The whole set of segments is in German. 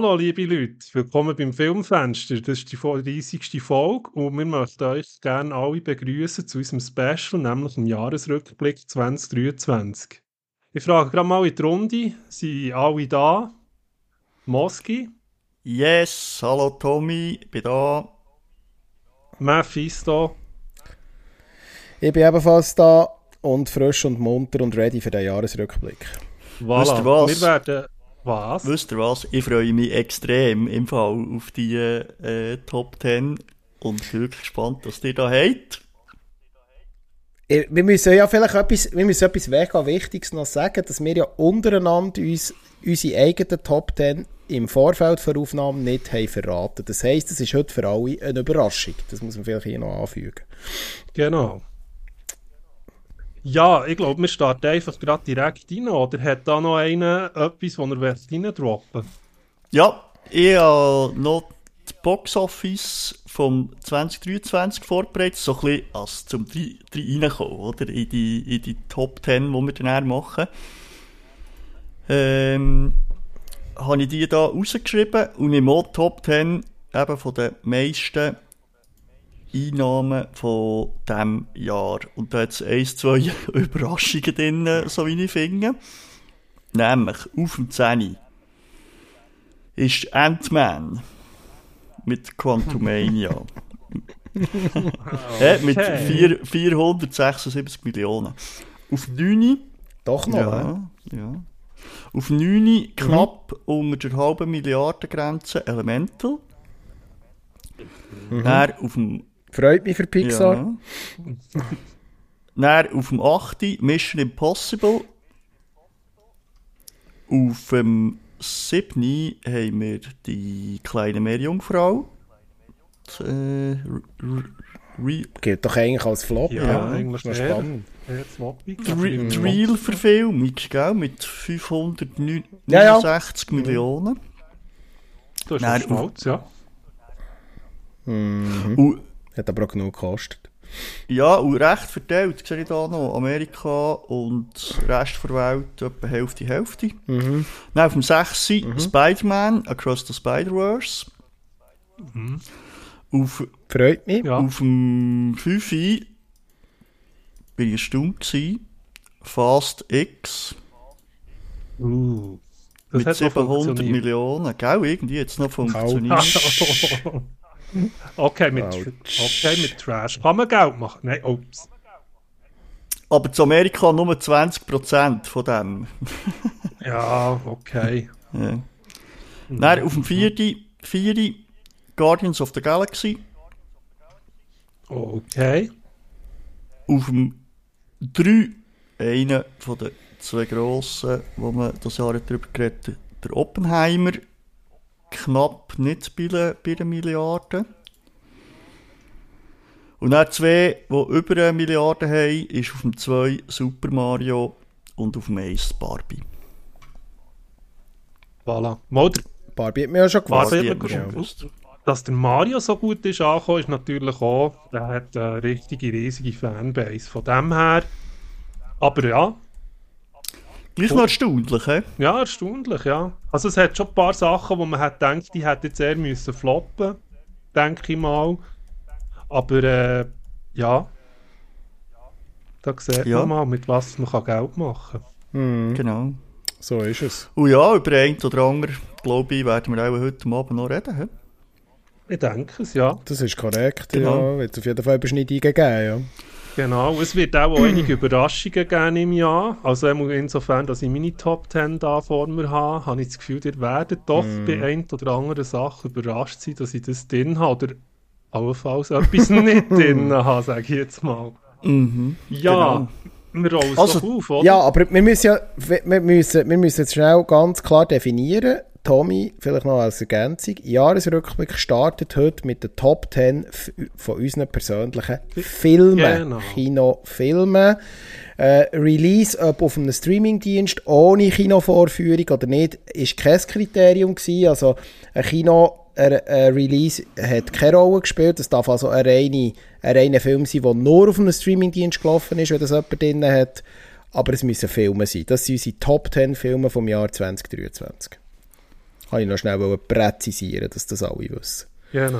Hallo liebe Leute, willkommen beim Filmfenster. Das ist die 30. Folge und wir möchten euch gerne alle begrüßen zu unserem Special, nämlich dem Jahresrückblick 2023. Ich frage gerade mal in die Runde, sind alle da? Moski? Yes, hallo Tommy, ich bin da. Mephisto? Ich bin ebenfalls da und frisch und munter und ready für den Jahresrückblick. Voilà. Wir werden... Was? Wisst ihr was? Ich freue mich extrem im Fall auf die äh, Top 10 und bin wirklich gespannt, was ihr da habt. Ich- Wir müssen ja vielleicht etwas, wir müssen etwas mega Wichtiges noch sagen, dass wir ja untereinander uns unsere eigenen Top 10 im Vorfeld der Aufnahme nicht haben verraten. Das heisst, es ist heute für alle eine Überraschung. Das muss man vielleicht hier noch anfügen. Genau. Ja, ich glaube, wir starten einfach gerade direkt rein. Oder hat da noch einer etwas, was er reindroppen Ja, ich habe noch das Boxoffice vom 2023 vorbereitet, so ein bisschen als zum reinkommen, oder? In die, in die Top 10, die wir dann machen. Ähm, habe ich die da rausgeschrieben und im Top 10 eben von den meisten Einnahmen von diesem Jahr. Und da hat es ein, zwei Überraschungen drin, so wie ich finde. Nämlich auf dem 10 ist Ant-Man mit Quantumania. äh, mit Okay. vier, 476 Millionen. Auf 9 Doch noch, ja, ja. Auf 9 knapp unter der halben Milliardengrenze Elemental. Dann auf dem Freut mich für Pixar. ja. Dann auf dem 8. Mission Impossible. Auf dem 7. haben wir die kleine Meerjungfrau. Das, äh, re Gilt doch eigentlich als Flop. Ja, Ja, eigentlich Das ist noch spannend. Die Re- die Real-Verfilmung, gell? Mit 569 Ja, ja. Millionen. Du hast Nein, einen Schmalz, ja. Und, Hat aber auch genug gekostet. ja, und recht verteilt, sehe ich da noch. Amerika und Rest der Welt etwa Hälfte, Hälfte. Mhm. Dann auf dem 6. Spider-Man, Across the Spider-Verse. Auf, Freut mich. Ja. auf dem 5. bin ich erstaunt gewesen. Fast X Uh, das mit hat noch 700 funktioniert. Millionen. Gell, irgendwie jetzt noch funktioniert. okay, mit, okay, mit Trash kann man Geld machen. Nein, ups. Aber zu Amerika nur 20% von dem. Ja, okay. Ja. Dann auf dem 4. 4. Guardians of the Galaxy. Okay. Auf dem 3. einer von den zwei grossen, wo man das Jahr hat darüber geredet der Oppenheimer. Knapp nicht bei einer, bei einer Milliarde. Und dann zwei, die über eine Milliarde haben, ist auf dem 2 Super Mario und auf dem 1 Barbie. Voilà. Mal der Barbie hat mir ja gewusst. hat schon gewusst? Dass der Mario so gut ist angekommen, ist natürlich auch, der hat eine richtige, riesige Fanbase. Von dem her, aber ja, Gleich noch erstaunlich, hä? ja, erstaunlich, ja. Also es hat schon ein paar Sachen, wo man hat gedacht, die hätten jetzt eher müssen floppen, denke ich mal. Aber äh, ja, da sieht Ja. man mal, mit was man kann Geld machen Mhm. Genau. So ist es. Und ja, über ein oder andere, glaube ich, werden wir auch heute Abend noch reden. hä? Ich denke es, ja. Das ist korrekt. Genau. Ja. Wird auf jeden Fall Überschneidungen geben. Ja. Genau, es wird auch einige Überraschungen geben im Jahr. Also insofern, dass ich meine Top 10 da vor mir habe, habe ich das Gefühl, ihr werdet doch bei ein oder anderen Sachen überrascht sein, dass ich das drin habe. Oder allenfalls etwas nicht drin habe, sage ich jetzt mal. Mhm. Ja, wir rollen es Also, auf, oder? Ja, aber wir müssen ja wir müssen, wir müssen jetzt schnell ganz klar definieren. Tommy, vielleicht noch als Ergänzung. Jahresrückblick startet heute mit den Top 10 f- von unseren persönlichen Filmen. Genau. Kinofilmen. Äh, Release, ob auf einem Streamingdienst ohne Kinovorführung oder nicht, ist kein Kriterium gewesen. Also ein Kino ein Release hat keine Rolle gespielt. Es darf also ein reiner ein reiner Film sein, der nur auf einem Streamingdienst gelaufen ist, wenn das jemand drin hat. Aber es müssen Filme sein. Das sind unsere Top 10 Filme vom Jahr 2023. Kann ich noch schnell präzisieren, dass das alle wissen. Genau.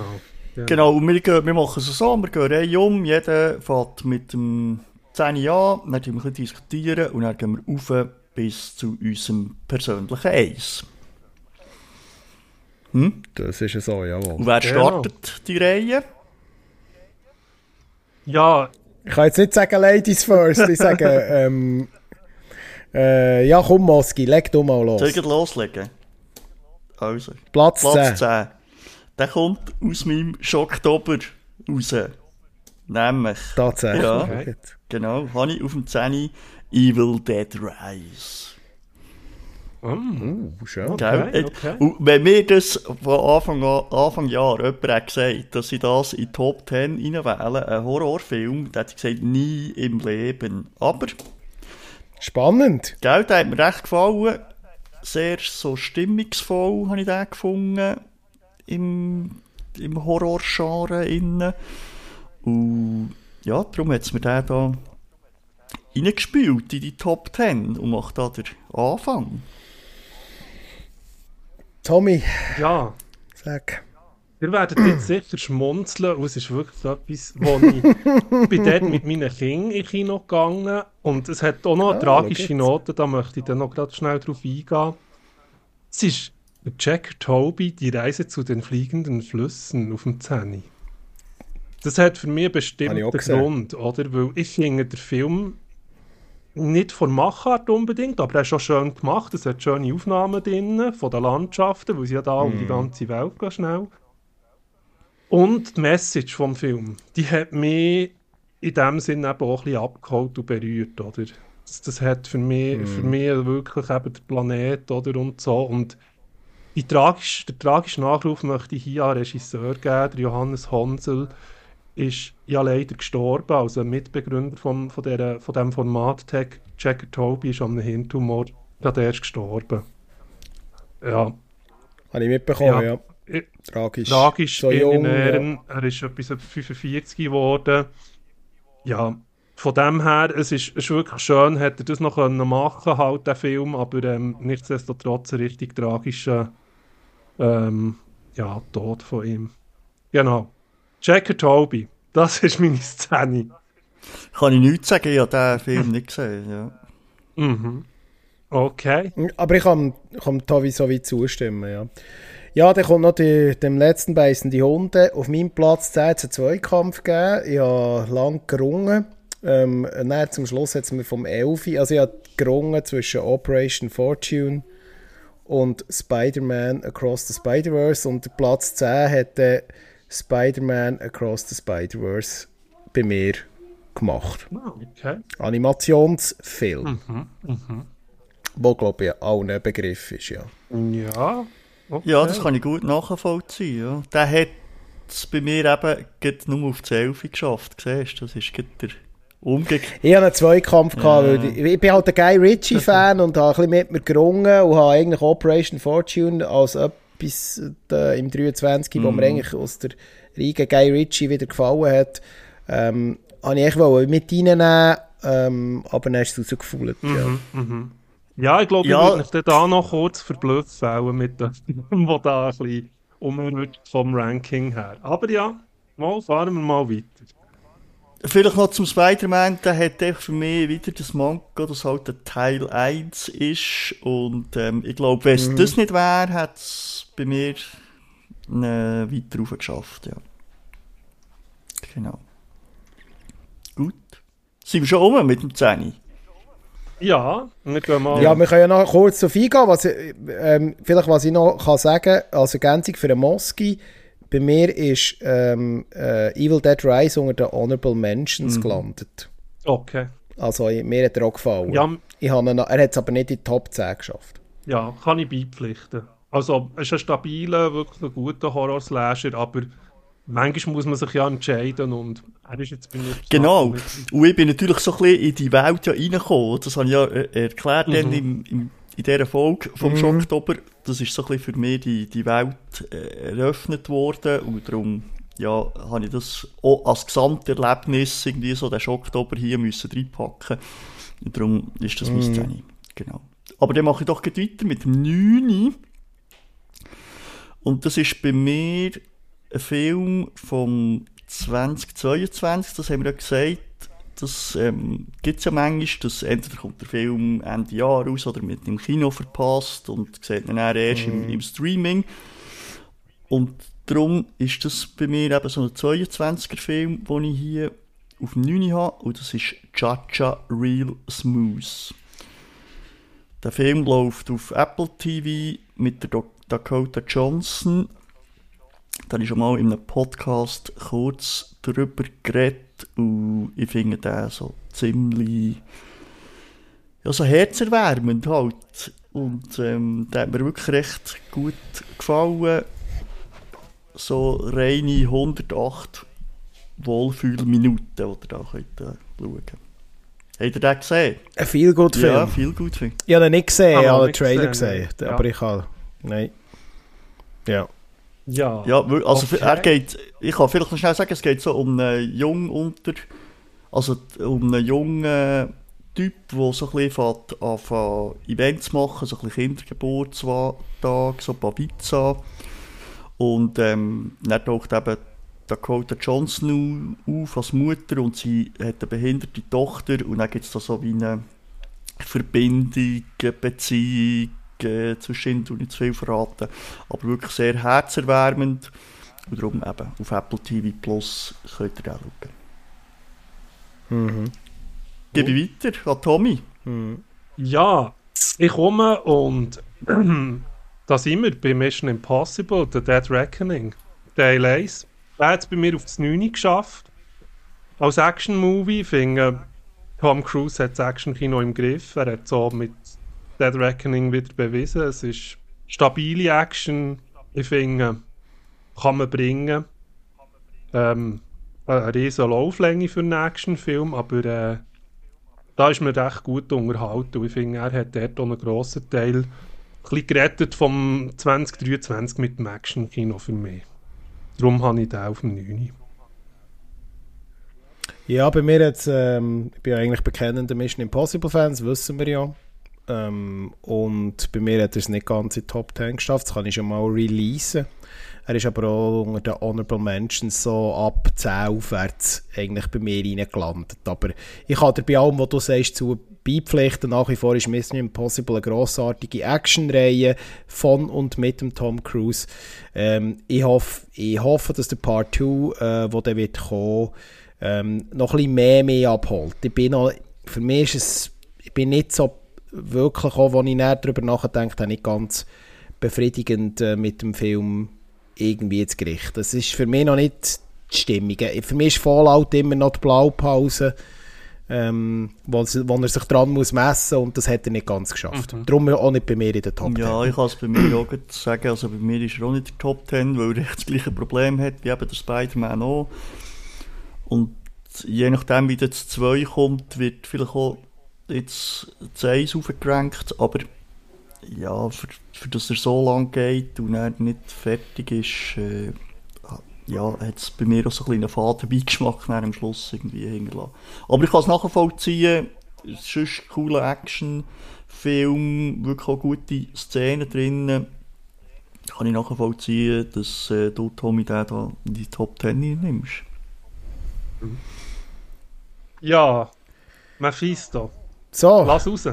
Ja. Genau, und wir, gehen, wir machen es so, wir gehen rein um, jeder fährt mit dem 10 an, dann diskutieren wir ein bisschen diskutieren und dann gehen wir rauf bis zu unserem persönlichen Eis. Hm? Das ist ja so, jawohl. Und wer Genau. startet die Reihe? ja, Ich kann jetzt nicht sagen Ladies first, ich sage, ähm, äh, ja komm Moski, leg du mal los. Soll ich loslegen? Also, Platz, Platz 10. 10. Der kommt aus meinem Schocktober raus. Nämlich, Tatsächlich. Ja. Gut. genau, habe ich auf dem 10 Evil Dead Rise. Uh, schön. Okay, okay. Und wenn mir das von Anfang, an, Anfang Jahr jemand hat gesagt, dass ich das in die Top 10 reinwähle, ein Horrorfilm, dann hätte ich gesagt, nie im Leben. Aber, Spannend. gell, der hat mir recht gefallen. Sehr so stimmungsvoll habe ich den gefunden im, im Horrorgenre innen. Und ja, darum hat es mir den da reingespielt in die Top 10 und macht da den Anfang. Tommy, ja. sag. Ihr werdet jetzt sicher schmunzeln und es ist wirklich etwas, wo ich, bin dort mit meinen Kindern in Kino gegangen und es hat auch noch eine Ah, tragische. Note, da möchte ich dann noch gerade schnell drauf eingehen. Es ist der Jack Toby, die Reise zu den fliegenden Flüssen auf dem Zähne. Das hat für mich einen auch gesehen. Grund, oder? Weil ich finde den Film nicht von Machart unbedingt, aber er ist schon schön gemacht. Es hat schöne Aufnahmen drin von den Landschaften, weil sie ja da um die ganze Welt gehen schnell. Und die Message vom Film, die hat mich in dem Sinn eben auch ein bisschen abgeholt und berührt, oder? Das, das hat für mich, für mich wirklich eben der Planet, oder, und so. Und die tragisch, der tragische Nachruf möchte ich hier an Regisseur geben, der Johannes Honsel, ist ja leider gestorben, also ein Mitbegründer vom, von, der, von dem Format Tech, Jacker Toby ist an einem Hirntumor gerade erst gestorben. Ja, Habe ich mitbekommen, Ja. ja. Tragisch. tragisch So in jung, Ehren. Er ist etwas über 45 geworden. Ja, von dem her, es ist, es ist wirklich schön, hätte er das noch können machen halt, der Film, aber ähm, nichtsdestotrotz ein richtig tragischer ähm, ja, Tod von ihm. Genau. Jacker Toby, das ist meine Szene. Kann ich nichts sagen, ich habe den Film nicht gesehen. Ja. Mhm. Okay. Aber ich kann, kann Tobi so weit zustimmen, ja. Ja, dann kommt noch die, dem letzten beißen die Hunde. Auf meinem Platz 10 hat es einen Zweikampf gegeben. Ich habe lang gerungen. Ähm, dann zum Schluss hat es mir vom Elfi, also ich habe gerungen zwischen Operation Fortune und Spider-Man Across the Spider-Verse und Platz 10 hat äh, Spider-Man Across the Spider-Verse bei mir gemacht. Ah, okay. Animationsfilm. Mhm, Wo, glaube ich, allen ein Begriff ist, ja. Ja. Okay. ja, das kann ich gut nachvollziehen. Ja. Der hat es bei mir eben nur auf die Selfie geschafft. Siehst du, das ist der Umgekehrt. Ich hatte einen Zweikampf, gehabt, weil ich, ich bin halt ein Guy Ritchie-Fan und habe ein bisschen mit mir gerungen und habe eigentlich Operation Fortune als etwas äh, im 23, wo mir eigentlich aus der Riege Guy Ritchie wieder gefallen hat, ähm, habe ich mit reinnehmen, ähm, aber dann ist es rausgefühlt. Ja. Ja, ich glaube, Ja. ich würde mich da noch kurz verblüffen mit dem, wo da ein bisschen umrührt vom Ranking her. Aber ja, mal fahren wir mal weiter. Vielleicht noch zum Spider-Man, der hat für mich wieder das Manko, dass halt der Teil 1 ist. Und ähm, ich glaube, wenn es das nicht wäre, hat es bei mir äh, weiter rauf geschafft. Ja. Genau. Gut. Sind wir schon um mit dem 10? Ja, wir gehen mal. Ja, wir können ja noch kurz darauf eingehen, was, ähm, vielleicht was ich noch kann sagen als Ergänzung für den Moski. Bei mir ist ähm, äh, Evil Dead Rise unter den Honorable Mentions gelandet. Okay. Also mir hat er auch gefallen. Ja, Ich habe ihn, er hat es aber nicht in die Top 10 geschafft. ja, kann ich beipflichten. Also, es ist ein stabiler, wirklich guter Horror-Slasher, aber manchmal muss man sich ja entscheiden und er ist jetzt bei mir Genau. Und ich bin natürlich so ein bisschen in die Welt ja reingekommen. Das habe ich ja äh, erklärt dann im, im, in dieser Folge vom Schocktober. Das ist so ein bisschen für mich die, die Welt äh, eröffnet worden. Und darum ja, habe ich das auch als Gesamterlebnis irgendwie so den Schocktober hier müssen reinpacken. Und darum ist das mein Training. Genau. Aber dann mache ich doch gleich weiter mit dem 9. Und das ist bei mir ein Film vom 2022, das haben wir ja gesagt. Das ähm, gibt es ja manchmal, dass entweder kommt der Film Ende Jahr raus oder mit dem Kino verpasst und sieht dann erst mm. im, mhm. im Streaming. Und darum ist das bei mir eben so ein 22er-Film, den ich hier auf dem 9 habe. Und das ist Chacha Real Smooth. Der Film läuft auf Apple TV mit der Dakota Johnson. Da habe ich schon mal in einem Podcast kurz darüber geredet und ich finde den so ziemlich ja, so herzerwärmend halt. Und ähm, der hat mir wirklich recht gut gefallen. So reine 108 Wohlfühlminuten, die ihr da könnt, äh, schauen könnt. Habt ihr den gesehen? Ein viel gut Film. Ja, viel gut Film. Ich habe ihn nicht gesehen, ich habe den Trailer gesehen. gesehen. Aber ich habe... Nein. Ja. Ja. Ja, also okay. er geht... Ich kann vielleicht noch schnell sagen, es geht so um einen jungen unter... Also um einen jungen Typ, der so ein bisschen anfängt, Events machen, so ein bisschen Kindergeburtstag, so ein paar Pizza. Und ähm, dann taucht eben Dakota Johnson auf als Mutter und sie hat eine behinderte Tochter und dann gibt es da so wie eine Verbindung, eine Beziehung äh, zwischen ihnen, nicht zu viel verraten, aber wirklich sehr herzerwärmend und darum eben auf Apple TV Plus könnt ihr auch schauen. Mhm. Gebe ich weiter an Tommy. Mhm. Ja, ich komme und da sind wir bei Mission Impossible, The Dead Reckoning, Day Lace. Der hat es bei mir auf das 9 geschafft. Als Action-Movie finde Tom Cruise hat das Action-Kino im Griff. Er hat so mit Dead Reckoning wieder bewiesen. Es ist stabile Action. Ich finde, kann man bringen. Ähm, eine riesige Lauflänge für einen Actionfilm, aber äh, da ist mir recht gut unterhalten. ich finde, er hat dort auch einen grossen Teil ein gerettet vom 2023 mit dem Action-Kino für mich. Darum habe ich den auf dem 9. Ja, bei mir jetzt, ähm, ich bin ja eigentlich bekennender Mission Impossible Fans, wissen wir ja. Ähm, und bei mir hat er es nicht ganz in Top 10 geschafft, das kann ich schon mal releasen. Er ist aber auch unter den Honorable Mentions so ab 10 aufwärts eigentlich bei mir reingelandet. Aber ich kann dir bei allem, was du sagst, zu beipflichten. Nach wie vor ist Mission Impossible eine grossartige Actionreihe von und mit dem Tom Cruise. Ähm, ich, hoffe, ich hoffe, dass der Part 2, äh, wo der wird kommen, ähm, noch ein bisschen mehr, mehr abholt. Ich bin noch, für mich ist es, ich bin nicht so wirklich auch, als ich näher darüber nachdenke, nicht ganz befriedigend äh, mit dem Film irgendwie ins Gericht. Das ist für mich noch nicht die Stimmung. Für mich ist Fallout immer noch die Blaupause, ähm, wo, wo er sich dran muss messen und das hat er nicht ganz geschafft. Mhm. Darum auch nicht bei mir in der Top 10. Ja, ich kann es bei mir auch sagen, also bei mir ist er auch nicht in der Top 10, weil er das gleiche Problem hat wie eben der Spider-Man auch. Und je nachdem, wie das 2 kommt, wird vielleicht auch jetzt das 1 aufgerankt, aber ja, für, für das er so lang geht und er nicht fertig ist, äh, ja, hat es bei mir auch so ein bisschen einen Fadenbeigeschmack am Schluss irgendwie hingelassen. Aber ich kann es nachvollziehen, es ist ein cooler Actionfilm, wirklich auch gute Szenen drin. Kann ich nachvollziehen, dass äh, du, Tommy, den da in die Top 10 nimmst. Ja, Mephisto. So. Lass raus.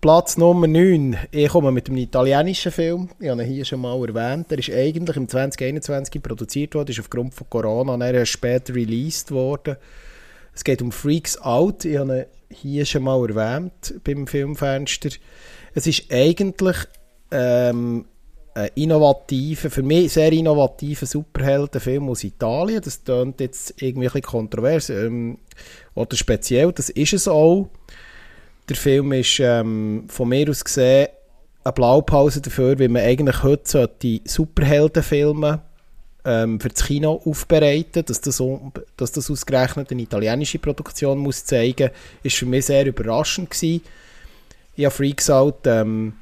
Platz Nummer 9. Ich komme mit einem italienischen Film. Ich habe ihn hier schon mal erwähnt. Der ist eigentlich im 2021 produziert worden, ist aufgrund von Corona dann später released worden. Es geht um Freaks Out. Ich habe ihn hier schon mal erwähnt beim Filmfenster. Es ist eigentlich ähm, ein innovativer, für mich sehr innovativer Superheldenfilm aus Italien. Das klingt jetzt irgendwie ein bisschen kontrovers ähm, oder speziell. Das ist es auch. Der Film ist ähm, von mir aus gesehen eine Blaupause dafür, wie man eigentlich heute die Superheldenfilme ähm, für das Kino aufbereiten dass das, dass das ausgerechnet eine italienische Produktion muss zeigen, ist für mich sehr überraschend gewesen. Ich habe Freaks Out ähm,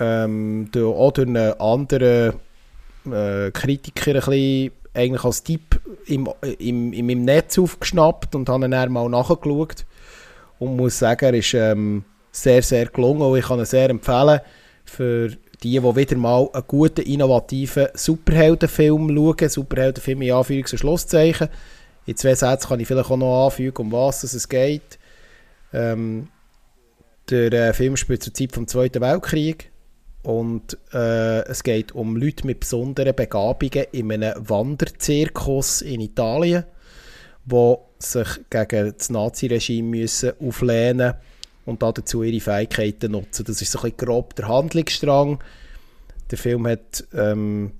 ähm, durch, auch durch einen anderen äh, Kritiker ein bisschen eigentlich als Tipp im, im, im, im Netz aufgeschnappt und habe dann mal nachgeschaut und muss sagen, er ist ähm, sehr, sehr gelungen und ich kann ihn sehr empfehlen für die, die wieder mal einen guten, innovativen Superheldenfilm schauen, Superheldenfilm in Anführungs- und Schlusszeichen. In zwei Sätzen kann ich vielleicht auch noch anfügen, um was es geht. Ähm, der äh, Film spielt zur Zeit des Zweiten Weltkrieg und äh, es geht um Leute mit besonderen Begabungen in einem Wanderzirkus in Italien, die sich gegen das Naziregime müssen auflehnen und dazu ihre Fähigkeiten nutzen. Das ist so ein bisschen grob der Handlungsstrang. Der Film hat ähm,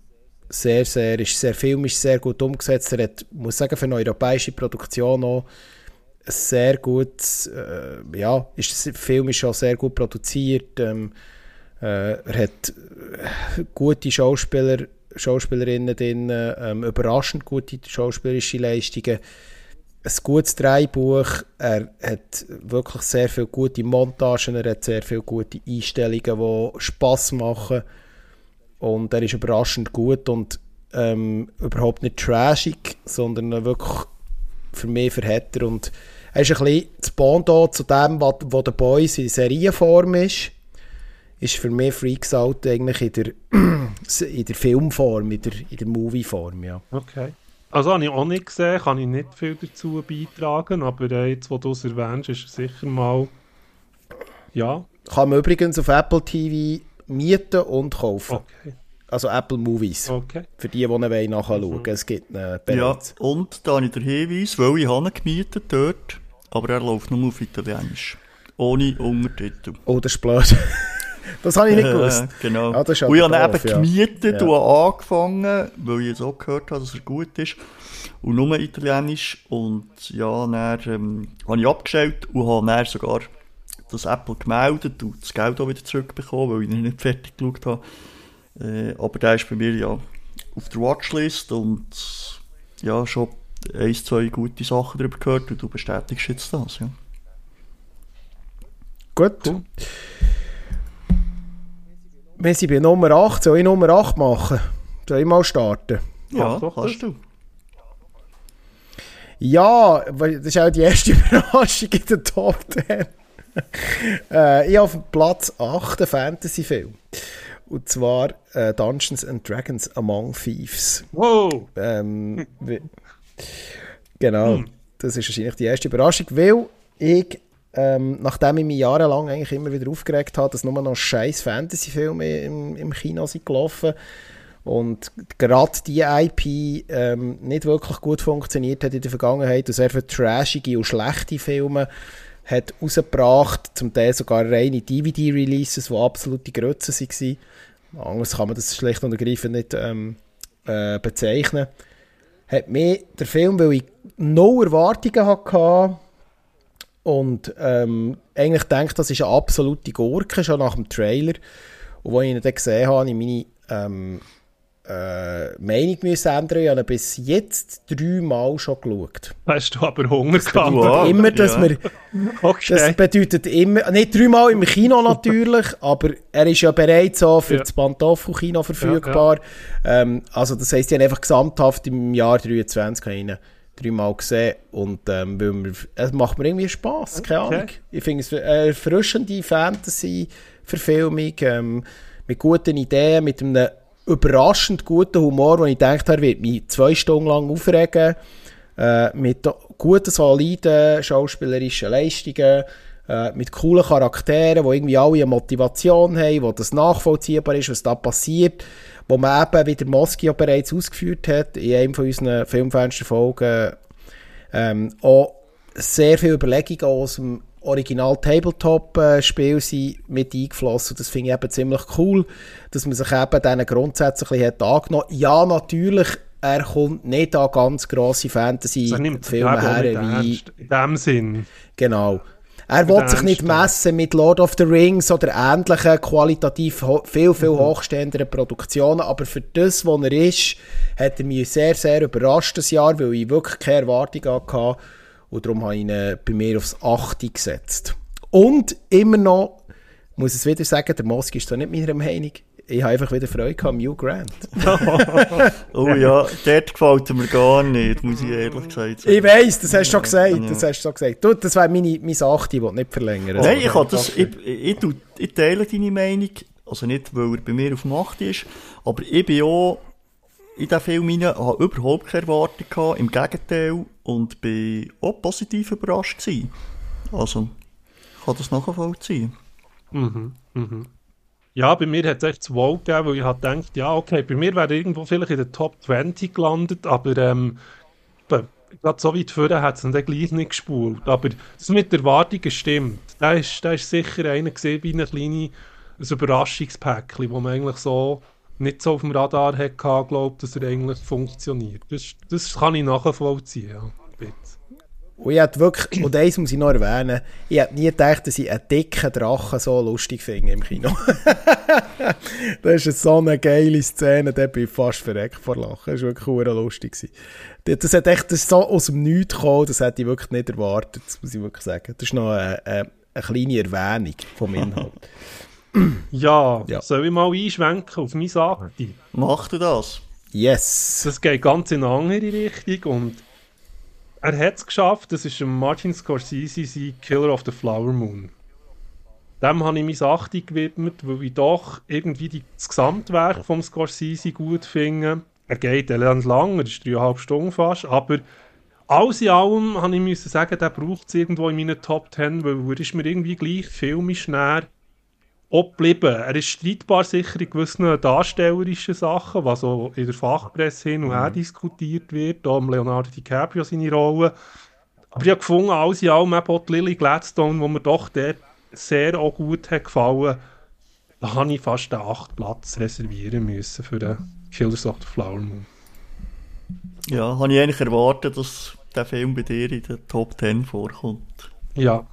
sehr, sehr, ist sehr filmisch sehr gut umgesetzt. Er hat, muss sagen, für eine europäische Produktion auch ein sehr gut, äh, ja, ist, der Film ist schon sehr gut produziert. Ähm, äh, er hat äh, gute Schauspieler, Schauspielerinnen drin, ähm, überraschend gute schauspielerische Leistungen ein gutes Drehbuch, er hat wirklich sehr viele gute Montagen, er hat sehr viele gute Einstellungen, die Spass machen und er ist überraschend gut und ähm, überhaupt nicht trashig, sondern wirklich für mich verhätter und er ist ein bisschen das Bondo zu dem, was, was der Boys in Serienform ist, ist für mich Freaks Out eigentlich in der, in der Filmform, in der, in der Movieform, ja. Okay. Also habe ich auch nicht gesehen, kann ich nicht viel dazu beitragen, aber äh, jetzt, wo du es erwähnst, ist sicher mal, ja. Kann man übrigens auf Apple TV mieten und kaufen. Okay. Also Apple Movies. Okay. Für die, die ihn nachschauen wollen. Mhm. Es gibt einen bereits. Ja, und da habe ich den Hinweis, weil ich habe gemietet dort, aber er läuft nur auf Italienisch. Ohne Untertitel. Oh, das ist blöd. Das habe ich nicht gewusst. Äh, genau. Ja, das ist und ich habe eben ja. gemietet ja. und angefangen, weil ich jetzt auch gehört habe, dass er gut ist. Und nur Italienisch. Und ja, dann ähm, habe ich abgestellt und habe dann sogar das Apple gemeldet und das Geld auch wieder zurückbekommen, weil ich ihn nicht fertig geschaut habe. Äh, aber der ist bei mir ja auf der Watchlist und ja, schon ein, zwei gute Sachen darüber gehört und du bestätigst jetzt das, ja. Gut. Cool. Wir sind bei Nummer 8. Soll ich Nummer 8 machen? Soll ich mal starten? Ja, ja kannst du. Ja, das ist auch die erste Überraschung in der Top 10. äh, ich habe auf Platz 8 einen Fantasy-Film. Und zwar äh, Dungeons and Dragons Among Thieves. Wow! Ähm, genau, hm. das ist wahrscheinlich die erste Überraschung, weil ich ähm, nachdem ich mich jahrelang eigentlich immer wieder aufgeregt habe, dass nur noch scheiß Fantasy-Filme im, im Kino sind gelaufen und gerade die IP ähm, nicht wirklich gut funktioniert hat in der Vergangenheit und sehr viele trashige und schlechte Filme hat rausgebracht, zum Teil sogar reine DVD-Releases, die absolute Grütze waren. Anders kann man das schlecht und ergreifend nicht ähm, äh, bezeichnen. Hat mir der Film, weil ich no Erwartungen hatte, und ähm, eigentlich denke das ist eine absolute Gurke, schon nach dem Trailer. Und als ich ihn dann gesehen habe, habe ich meine ähm, äh, Meinung müssen ändern. Ich habe bis jetzt dreimal schon geschaut. Hast du aber Hunger gehabt? Wow. Immer, dass ja. wir, okay. Das bedeutet immer, nicht dreimal im Kino natürlich, aber er ist ja bereits so für ja. das Pantoffel-Kino verfügbar. Ja, ja. Ähm, also das heisst, ich habe einfach gesamthaft im Jahr 23 dreimal gesehen und ähm, weil mir, es macht mir irgendwie Spass, keine okay. Ahnung. Ich finde es eine erfrischende Fantasy-Verfilmung ähm, mit guten Ideen, mit einem überraschend guten Humor, wo ich gedacht habe, wird mich zwei Stunden lang aufregen, äh, mit guten, soliden schauspielerischen Leistungen, äh, mit coolen Charakteren, die irgendwie alle eine Motivation haben, wo das nachvollziehbar ist, was da passiert wo man eben, wie der Moski bereits ausgeführt hat, in einem von unseren Filmfensterfolgen, ähm, auch sehr viele Überlegungen aus dem Original Tabletop-Spiel sind mit eingeflossen. Das finde ich eben ziemlich cool, dass man sich eben diesen grundsätzlich hat angenommen. Ja, natürlich, er kommt nicht an ganz grosse Fantasy-Filme her. Wie, in dem Sinn. Genau. Er will sich nicht messen mit Lord of the Rings oder ähnlichen qualitativ viel, viel mhm. hochstehenderen Produktionen, aber für das, was er ist, hat er mich sehr, sehr überrascht das Jahr, weil ich wirklich keine Erwartung hatte und darum habe ich ihn bei mir aufs 8 gesetzt. Und immer noch, muss ich es wieder sagen, der Mosk ist da nicht meiner Meinung, ich habe einfach wieder Freude am Hugh Grant. oh ja, dort gefällt mir gar nicht, muss ich ehrlich gesagt sagen. Ich weiss, das hast du schon gesagt. Das hast du schon gesagt. Du, das wäre meine, meine Sache, die ich nicht verlängern Nein, ich, das, ich, ich, ich, ich teile deine Meinung. Also nicht, weil er bei mir auf dem 8 ist, aber ich bin auch in diesen Film rein, habe überhaupt keine Erwartung gehabt, im Gegenteil, und bin auch positiv überrascht gewesen. Also, ich kann das nachvollziehen. Mhm, mhm. Ja, bei mir hat es echt zwei gegeben, weil ich halt gedacht, ja, okay, bei mir wäre irgendwo vielleicht in der Top 20 gelandet, aber ähm, gerade so weit vorher hat es dann gleich nicht gespult. Aber das mit der Erwartungen stimmt. Da ist, da ist sicher einer gesehen wie ein kleines Überraschungspäckchen, wo man eigentlich so nicht so auf dem Radar hatte, glaubt, dass er eigentlich funktioniert. Das, das kann ich nachvollziehen, ja. Und ich hätte wirklich, und eins muss ich noch erwähnen, ich hätte nie gedacht, dass ich einen dicken Drachen so lustig finde im Kino. das ist so eine geile Szene, da bin ich fast verreckt vor Lachen. Das war wirklich sehr lustig. Das hat echt das so aus dem Nichts gekommen, das hätte ich wirklich nicht erwartet, das muss ich wirklich sagen. Das ist noch eine, eine, eine kleine Erwähnung vom Inhalt. ja, ja, soll ich mal einschwenken auf meine Sache? Mach du das? Yes. Das geht ganz in eine andere Richtung und er hat es geschafft, das ist Martin Scorsese, sein Killer of the Flower Moon. Dem habe ich meine Sache gewidmet, weil ich doch irgendwie die, das Gesamtwerk von Scorsese gut finde. Er geht elend lang, er ist dreieinhalb Stunden fast, aber alles in allem habe ich sagen, der braucht es irgendwo in meinen Top Ten, weil er ist mir irgendwie gleich filmisch näher auch geblieben. Er ist streitbar sicher in gewissen darstellerischen Sachen, was auch in der Fachpresse hin und her mhm. diskutiert wird, da Leonardo DiCaprio seine Rolle. Aber ich habe gefunden, alles in allem eben auch Lily Gladstone, wo mir doch dort sehr auch gut hat gefallen da habe ich fast den 8. Platz reservieren müssen für den Killers of the Flower Moon. Ja, habe ich eigentlich erwartet, dass der Film bei dir in den Top 10 vorkommt. Ja,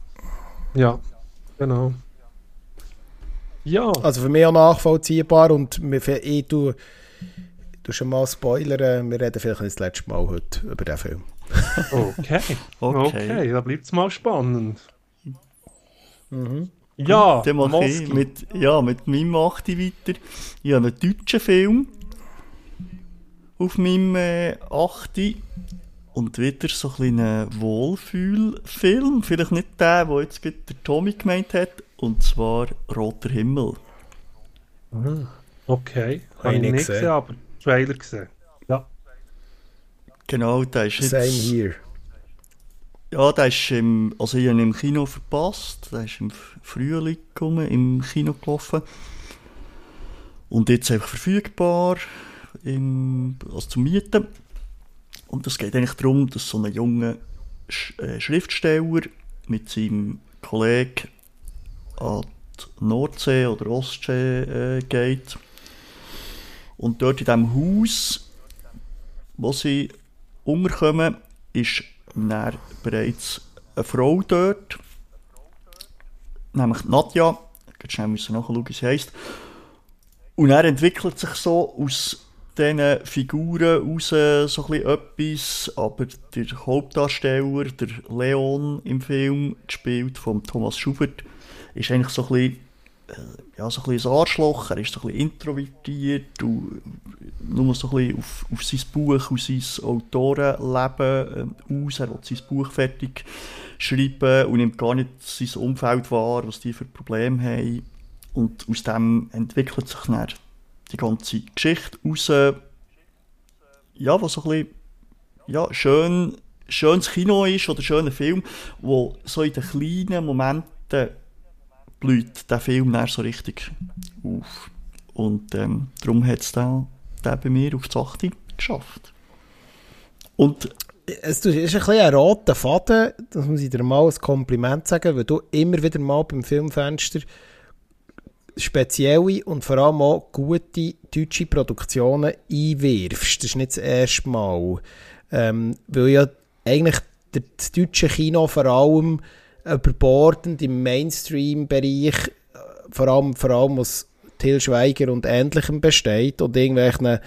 ja, genau. Ja. Also für mich auch nachvollziehbar und ich tue, du schon mal spoilern, wir reden vielleicht das letzte Mal heute über den Film. Okay, okay, okay da bleibt es mal spannend. Mhm. Ja, dann mache ich mit, ja, mit meinem 8 weiter. Ich habe einen deutschen Film auf meinem äh, 8. Und wieder so ein kleiner Wohlfühlfilm. Vielleicht nicht der, den jetzt der Tommy gemeint hat, und zwar Roter Himmel. Ah, okay, habe ich nicht gesehen, gesehen aber Trailer gesehen. Ja. Genau, der ist jetzt... Same here. Ja, der ist im, also ich habe ihn im Kino verpasst. Der ist im Frühling gekommen, im Kino gelaufen. Und jetzt einfach verfügbar, im, also zum Mieten. Und es geht eigentlich darum, dass so ein junger Sch äh, Schriftsteller mit seinem Kollegen an die Nordsee oder Ostsee äh, geht. Und dort in diesem Haus, wo sie unterkommen, ist dann bereits eine Frau dort, nämlich Nadja. Ich schnell müssen nachschauen, wie sie heisst. Und er entwickelt sich so aus diesen Figuren raus so ein etwas, aber der Hauptdarsteller, der Leon im Film, gespielt von Thomas Schubert, ist eigentlich so ein bisschen, äh, ja, so ein bisschen ein Arschloch, er ist so ein bisschen introvertiert und nur so ein bisschen auf, auf sein Buch und sein Autorenleben äh, aus, er will sein Buch fertig schreiben und nimmt gar nicht sein Umfeld wahr, was die für Probleme haben. Und aus dem entwickelt sich dann die ganze Geschichte raus, ja, was so ein bisschen ja, schön, schönes Kino ist oder schöner Film, wo so in den kleinen Momenten blüht der Film dann so richtig auf. Und ähm, darum hat es den, den bei mir auf die 8 geschafft. Und es ist ein bisschen ein roter Faden, das muss ich dir mal als Kompliment sagen, weil du immer wieder mal beim Filmfenster spezielle und vor allem auch gute deutsche Produktionen einwirfst. Das ist nicht das erste Mal. Ähm, weil ja eigentlich das deutsche Kino vor allem überbordend im Mainstream-Bereich, äh, vor allem, vor allem aus Till Schweiger und Ähnlichem besteht und irgendwelchen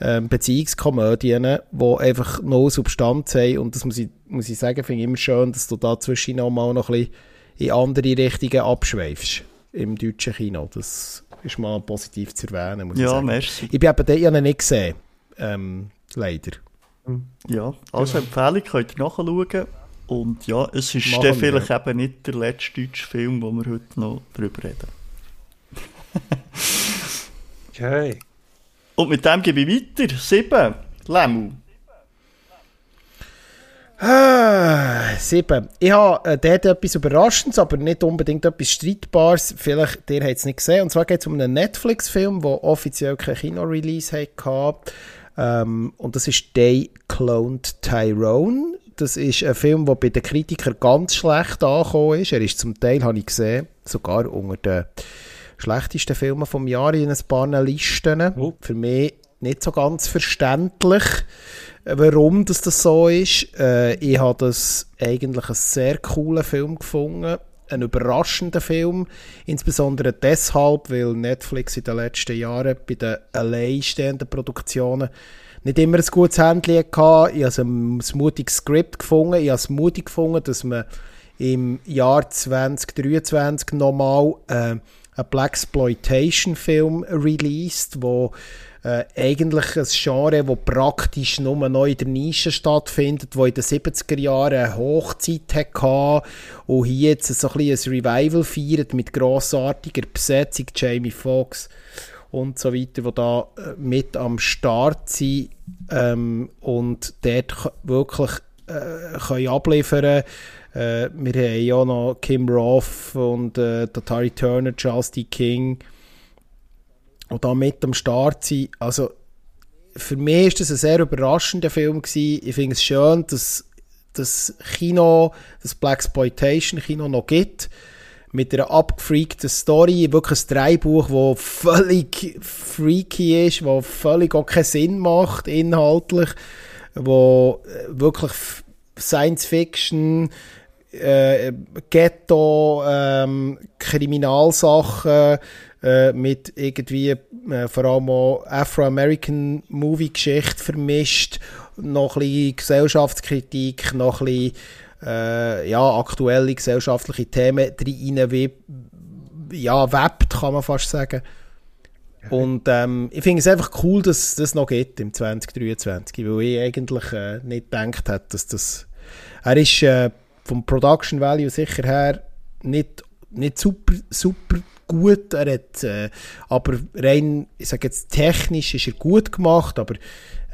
ähm, Beziehungskomödien, die einfach no Substanz haben. Und das muss ich, muss ich sagen, finde ich immer schön, dass du da zwischen noch mal noch ein bisschen in andere Richtungen abschweifst im deutschen Kino. Das ist mal positiv zu erwähnen, muss ja, ich sagen. Merci. Ich bin eben den, ich nicht gesehen, ähm, leider. Ja, also Empfehlung könnt ihr nachschauen. Und ja, es ist dann vielleicht ja. eben nicht der letzte deutsche Film, wo wir heute noch drüber reden. Okay. Und mit dem gebe ich weiter. Sieben. Lemu. Ah, sieben. Ich habe äh, dort etwas Überraschendes, aber nicht unbedingt etwas Streitbares. Vielleicht, ihr habt es nicht gesehen. Und zwar geht es um einen Netflix-Film, der offiziell kein Kino-Release hatte. Ähm, und das ist Day Cloned Tyrone. Das ist ein Film, der bei den Kritikern ganz schlecht angekommen ist. Er ist zum Teil, habe ich gesehen, sogar unter den schlechtesten Filmen vom Jahr in ein paar Listen. Oh. Für mich nicht so ganz verständlich, äh, warum das, das so ist. Äh, ich habe das eigentlich einen sehr coolen Film gefunden. Ein überraschender Film, insbesondere deshalb, weil Netflix in den letzten Jahren bei den alleinstehenden Produktionen nicht immer ein gutes Händchen hatte. Ich habe ein mutiges Skript gefunden. Ich habe es mutig gefunden, dass man im Jahr 2023 nochmal äh, einen Blaxploitation-Film released, wo äh, eigentlich ein Genre, das praktisch nur noch in der Nische stattfindet, wo in den 70er Jahren eine Hochzeit hatte und hier jetzt so ein, bisschen ein Revival feiert mit grossartiger Besetzung, Jamie Foxx und so weiter, die da äh, mit am Start sind ähm, und dort wirklich äh, können abliefern äh, wir haben ja noch Kim Roth und äh, Tari Turner, Charles D. King und da mit am Start sind. Also für mich ist das ein sehr überraschender Film gewesen. Ich finde es schön, dass das Kino, das Blaxploitation Kino noch gibt mit einer abgefreakten Story, wirklich ein Dreibuch, das völlig freaky ist, das völlig auch keinen Sinn macht, inhaltlich, wo wirklich Science Fiction, äh, Ghetto, ähm, Kriminalsachen äh, mit irgendwie äh, vor allem auch Afro-American Movie-Geschichte vermischt, noch ein bisschen Gesellschaftskritik, noch ein bisschen äh, ja, aktuelle gesellschaftliche Themen rein wie ja, webt, kann man fast sagen. Und ähm, ich finde es einfach cool, dass es das noch gibt im 2023, weil ich eigentlich äh, nicht gedacht hätte, dass das... Er ist äh, vom Production Value sicher her nicht, nicht super, super gut. Er hat, äh, aber rein, ich sage jetzt technisch ist er gut gemacht, aber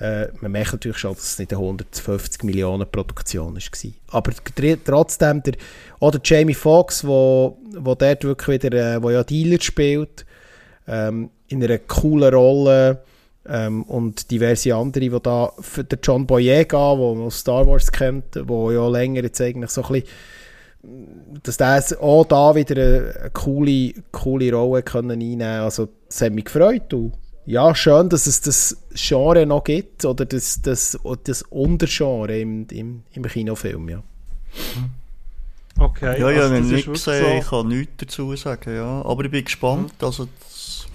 äh, man merkt natürlich schon, dass es nicht eine 150 Millionen Produktion war. Aber trotzdem, der, oder Jamie Foxx, wo, wo dort wirklich wieder, äh, wo ja Dealer spielt, ähm, in einer coolen Rolle ähm, und diverse andere, die da, den John Boyega, der man Star Wars kennt, wo ja länger jetzt eigentlich so ein bisschen dass der auch da wieder eine, coole, coole Rolle können einnehmen können. Also, das hat mich gefreut. Und ja, schön, dass es das Genre noch gibt, oder das, das, das Untergenre im, im, im Kinofilm, ja. Okay. Ja, ja, also ich habe nicht gesehen, so. ich kann nichts dazu sagen, ja. Aber ich bin gespannt, mhm. also das,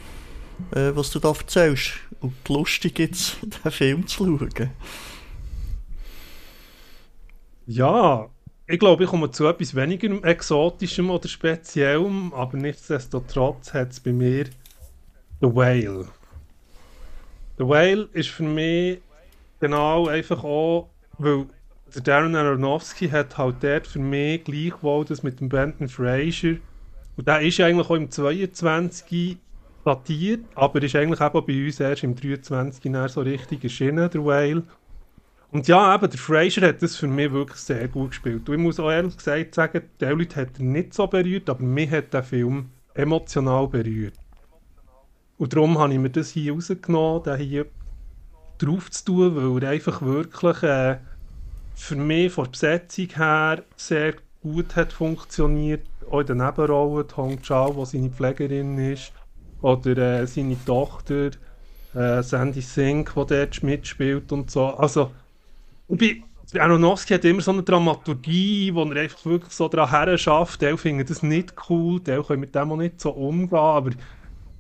äh, was du da erzählst. Und lustig jetzt, den Film zu schauen. Ja, ich glaube, ich komme zu etwas weniger Exotischem oder Speziellem, aber nichtsdestotrotz hat es bei mir The Whale. The Whale ist für mich genau einfach auch, weil der Darren Aronofsky hat halt dort für mich gleichwohl das mit dem Benton Fraser und der ist eigentlich auch im 22 datiert, aber ist eigentlich auch bei uns erst im 23 so richtig erschienen, der Whale. Und ja, eben, der Fraser hat das für mich wirklich sehr gut gespielt. Und ich muss auch ehrlich gesagt sagen, die Leute hat er nicht so berührt, aber mich hat der Film emotional berührt. Und darum habe ich mir das hier rausgenommen, den hier drauf zu tun, weil er einfach wirklich äh, für mich von der Besetzung her sehr gut hat funktioniert. Auch in den Nebenrollen, Hong Chao, die seine Pflegerin ist, oder äh, seine Tochter, äh, Sandy Singh, die dort mitspielt und so. Also, bei Aronofsky hat immer so eine Dramaturgie, wo er einfach wirklich so daran her schafft. Die finden das nicht cool, die können mit dem auch nicht so umgehen, aber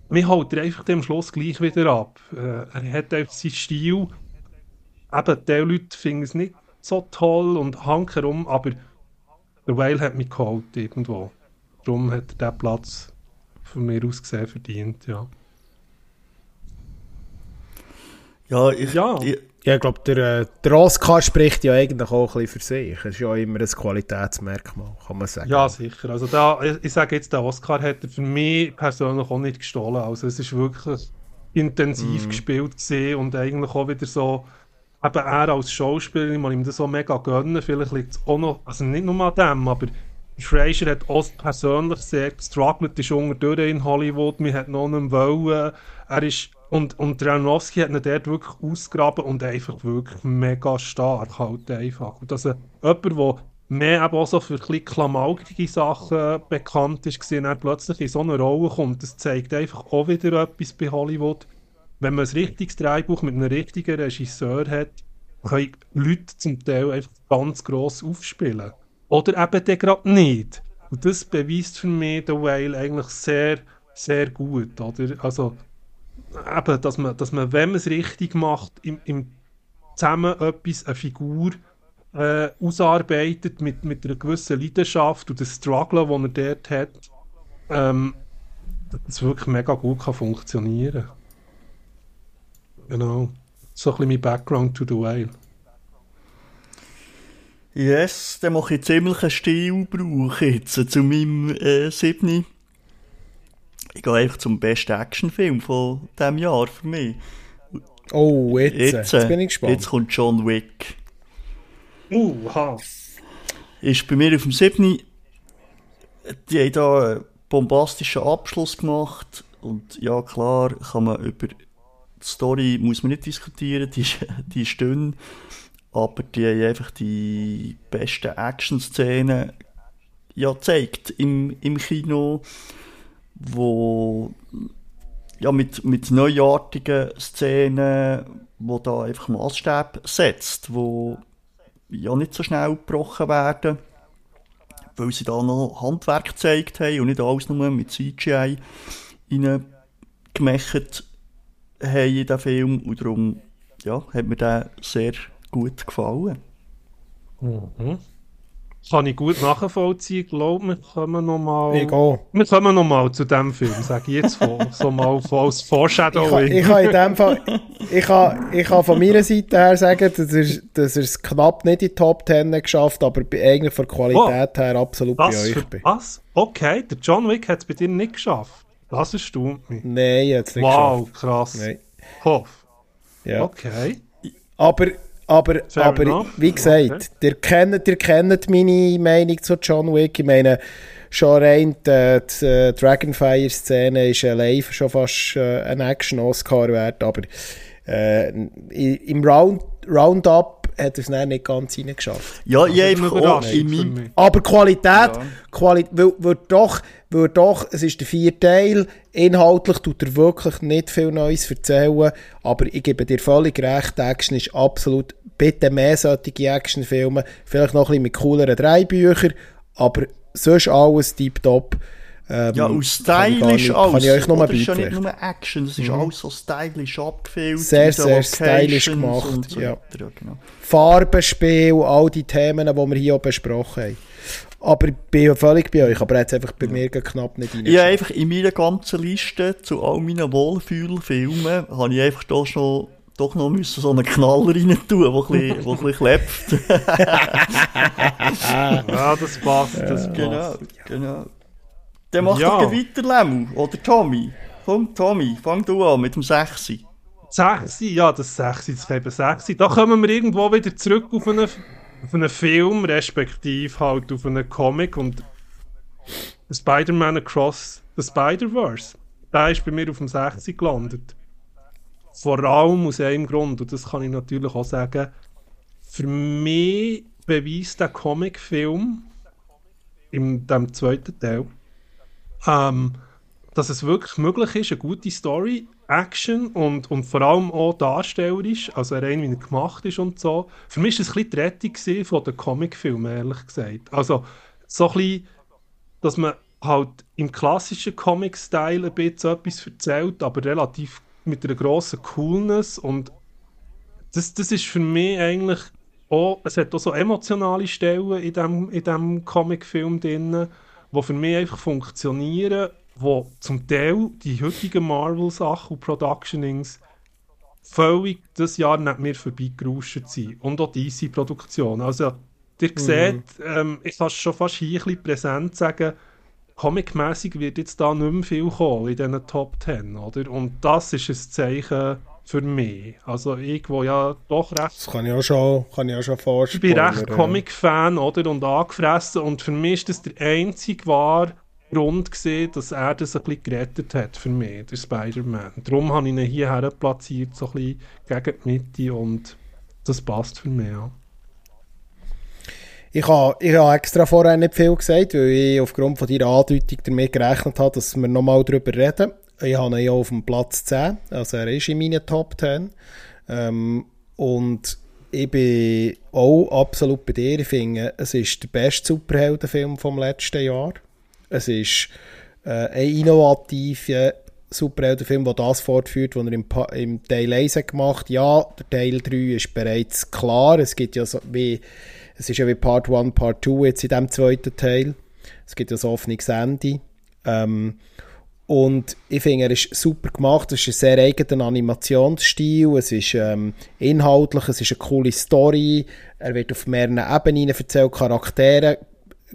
mir holt er einfach am Schluss gleich wieder ab. Äh, er hat einfach seinen Stil. Eben, die Leute finden es nicht so toll und hankerum, aber der Whale hat mich geholt irgendwo. Darum hat er diesen Platz von mir aus gesehen verdient, ja. Ja, ich, ja. ich ja, ich glaube, der, äh, der Oscar spricht ja eigentlich auch ein bisschen für sich. Es ist ja immer ein Qualitätsmerkmal, kann man sagen. Ja, sicher. Also da, ich, ich sage jetzt, der Oscar hat für mich persönlich auch nicht gestohlen. Also es ist wirklich intensiv gespielt gesehen und eigentlich auch wieder so, eben er als Schauspieler, man ihm das so mega gönnen, vielleicht liegt es auch noch, also nicht nur an dem, aber Fraser hat auch persönlich sehr gestruggelt, ist unterdurch in Hollywood, man hat noch nicht wollen, er ist, und, und Aronofsky hat ihn dort wirklich ausgraben und einfach wirklich mega stark halt einfach. Und dass jemand, der mehr eben auch so für ein klamaukige Sachen bekannt ist, gesehen, er plötzlich in so eine Rolle kommt, das zeigt einfach auch wieder etwas bei Hollywood. Wenn man ein richtiges Drehbuch mit einem richtigen Regisseur hat, können Leute zum Teil einfach ganz gross aufspielen. Oder eben dann gerade nicht. Und das beweist für mich The Whale eigentlich sehr, sehr gut. Oder? Also, eben, dass man, dass man, wenn man es richtig macht, im, im zusammen etwas, eine Figur äh, ausarbeitet mit, mit einer gewissen Leidenschaft und das Struggle, das er dort hat, ähm, das wirklich mega gut kann funktionieren. Genau. So ein bisschen mein Background to the Whale. Yes, dann mache ich ziemlich einen Stilbrauch jetzt zu meinem äh, 7. Ich gehe einfach zum besten Actionfilm von diesem Jahr für mich. Oh, jetzt, jetzt, jetzt bin ich gespannt. Jetzt kommt John Wick. Uh, ha. Ist bei mir auf dem 7. Die haben da einen bombastischen Abschluss gemacht. Und ja, klar, kann man über die Story muss man nicht diskutieren, die ist, die ist dünn. Aber die haben einfach die besten Action-Szenen ja, gezeigt im, im Kino, wo ja, mit, mit neuartigen Szenen, wo da einfach Maßstab setzt, wo ja nicht so schnell gebrochen werden, weil sie da noch Handwerk gezeigt haben und nicht alles nur mit CGI reingemacht haben in den Film. Und darum ja, hat mir der sehr gut gefallen. Mhm. Kann ich gut nachvollziehen. Ich glaube, wir kommen nochmal. Wir kommen nochmal zu dem Film, sage ich jetzt von, so mal als Foreshadowing. Ich, ich kann in dem Fall, ich kann, ich kann von meiner Seite her sagen, dass er, dass er es knapp nicht in die Top 10 geschafft aber eigentlich von der Qualität oh, her absolut bei euch bin. Was? Okay, der John Wick hat es bei dir nicht geschafft. Das erstaunt mich. Nein, jetzt nicht wow, geschafft. Wow, krass. Nein. Hoff. Ja. Okay. Aber aber, aber wie gesagt, okay. ihr, kennt, ihr kennt meine Meinung zu John Wick. Ich meine, schon rein die, die äh, Dragonfire-Szene ist allein schon fast äh, ein Action-Oscar wert, aber äh, im Round, Roundup hat es nicht ganz reingeschafft. Ja, ich einfach auch in meinem... Aber Qualität, ja. Quali weil, weil doch, weil doch, es ist der vierte Teil, inhaltlich tut er wirklich nicht viel Neues erzählen, aber ich gebe dir völlig recht, Action ist absolut, bitte mehr solche Actionfilme, vielleicht noch ein bisschen mit cooleren Drehbüchern, aber sonst alles tiptop. Ähm, ja, und stylisch kann alles. Kann ich euch noch mal Das ist ja nicht nur Action, das ist mhm. alles so stylisch abgefilmt. Sehr, sehr stylisch gemacht, so ja. ja genau. Farbenspiel, all die Themen, die wir hier auch besprochen haben. Aber ich bin völlig bei euch, aber jetzt einfach bei mir knapp nicht rein. Ja, einfach in meiner ganzen Liste zu all meinen Wohlfühlfilmen habe ich einfach da schon doch noch müssen so einen Knaller rein tun, der ein bisschen, klebt. ja, das passt, das passt. Genau, genau. Dann mach ja. doch weiter, Lemu. Oder Tommy. Komm, Tommy, fang du an mit dem 6. 6, ja, das 6, das eben 6. Da kommen wir irgendwo wieder zurück auf einen, auf einen Film, respektive halt auf einen Comic und Spider-Man Across the Spider-Verse. Der ist bei mir auf dem 6 gelandet. Vor allem aus einem Grund, und das kann ich natürlich auch sagen, für mich beweist der Comicfilm in dem zweiten Teil, ähm, dass es wirklich möglich ist, eine gute Story, Action und, und vor allem auch darstellerisch, also rein wie er gemacht ist und so. Für mich war es ein bisschen die Rettung von den Comicfilmen, ehrlich gesagt. Also so ein bisschen, dass man halt im klassischen Comic-Style ein bisschen etwas erzählt, aber relativ mit einer grossen Coolness und das, das ist für mich eigentlich auch, es hat auch so emotionale Stellen in diesem in dem Comicfilm drin, die für mich einfach funktionieren, wo zum Teil die heutigen Marvel-Sachen und Productionings völlig das Jahr nicht mehr vorbeigerauscht sind. Und auch diese Produktion. Also, ihr mhm. seht, ähm, ich kann schon fast hier ein bisschen präsent sagen, comicmäßig wird jetzt da nicht mehr viel kommen in diesen Top Ten, oder? Und das ist ein Zeichen für mich. Also ich, wo ja doch recht... Das kann ich auch schon, kann ich auch schon vorstellen. Ich bin recht Comic-Fan, oder? Und angefressen. Und für mich ist das der einzige wahre Grund gewesen, dass er das ein bisschen gerettet hat für mich, der Spider-Man. Darum habe ich ihn hierher platziert, so ein bisschen gegen die Mitte und das passt für mich, ja. Ich habe, ich habe extra vorher nicht viel gesagt, weil ich aufgrund von deiner Andeutung damit gerechnet habe, dass wir nochmal darüber reden. Ich habe ihn ja auf dem Platz 10, also er ist in meinen Top 10. Ähm, und ich bin auch absolut bei dir. Ich finde, es ist der beste Superheldenfilm vom letzten Jahr. Es ist äh, ein innovativer Superheldenfilm, der das fortführt, was er im, im Teil 1 gemacht hat. Ja, der Teil 3 ist bereits klar. Es gibt ja so wie es ist ja wie Part 1, Part 2 jetzt in dem zweiten Teil. Es gibt ja so offenes Ende. Ähm, und ich finde, er ist super gemacht. Es ist ein sehr eigener Animationsstil. Es ist ähm, inhaltlich, es ist eine coole Story. Er wird auf mehreren Ebenen erzählt, Charaktere.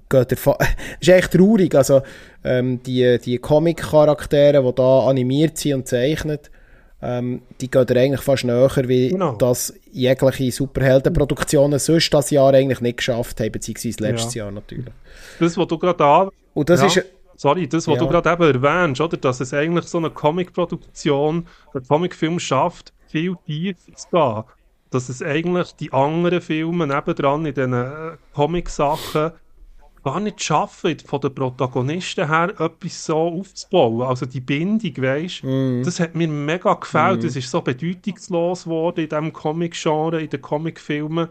Geht er ist echt traurig. Also, ähm, die, die Comic-Charaktere, die da animiert sind und zeichnet, ähm, die gehen eigentlich fast näher, wie genau. das jegliche Superheldenproduktionen sonst das Jahr eigentlich nicht geschafft haben, beziehungsweise letztes ja. Jahr natürlich. Das, was du gerade an... Und das ja. ist... Sorry, das, was ja. du gerade eben erwähnst, oder? dass es eigentlich so eine Comic-Produktion, ein Comic-Film schafft, viel tiefer zu gehen. Dass es eigentlich die anderen Filme nebendran in diesen äh, Comic-Sachen gar nicht schaffen, von den Protagonisten her etwas so aufzubauen. Also die Bindung, weißt mm. das hat mir mega gefällt. Mm. Das ist so bedeutungslos geworden in diesem Comic-Genre, in den Comic-Filmen,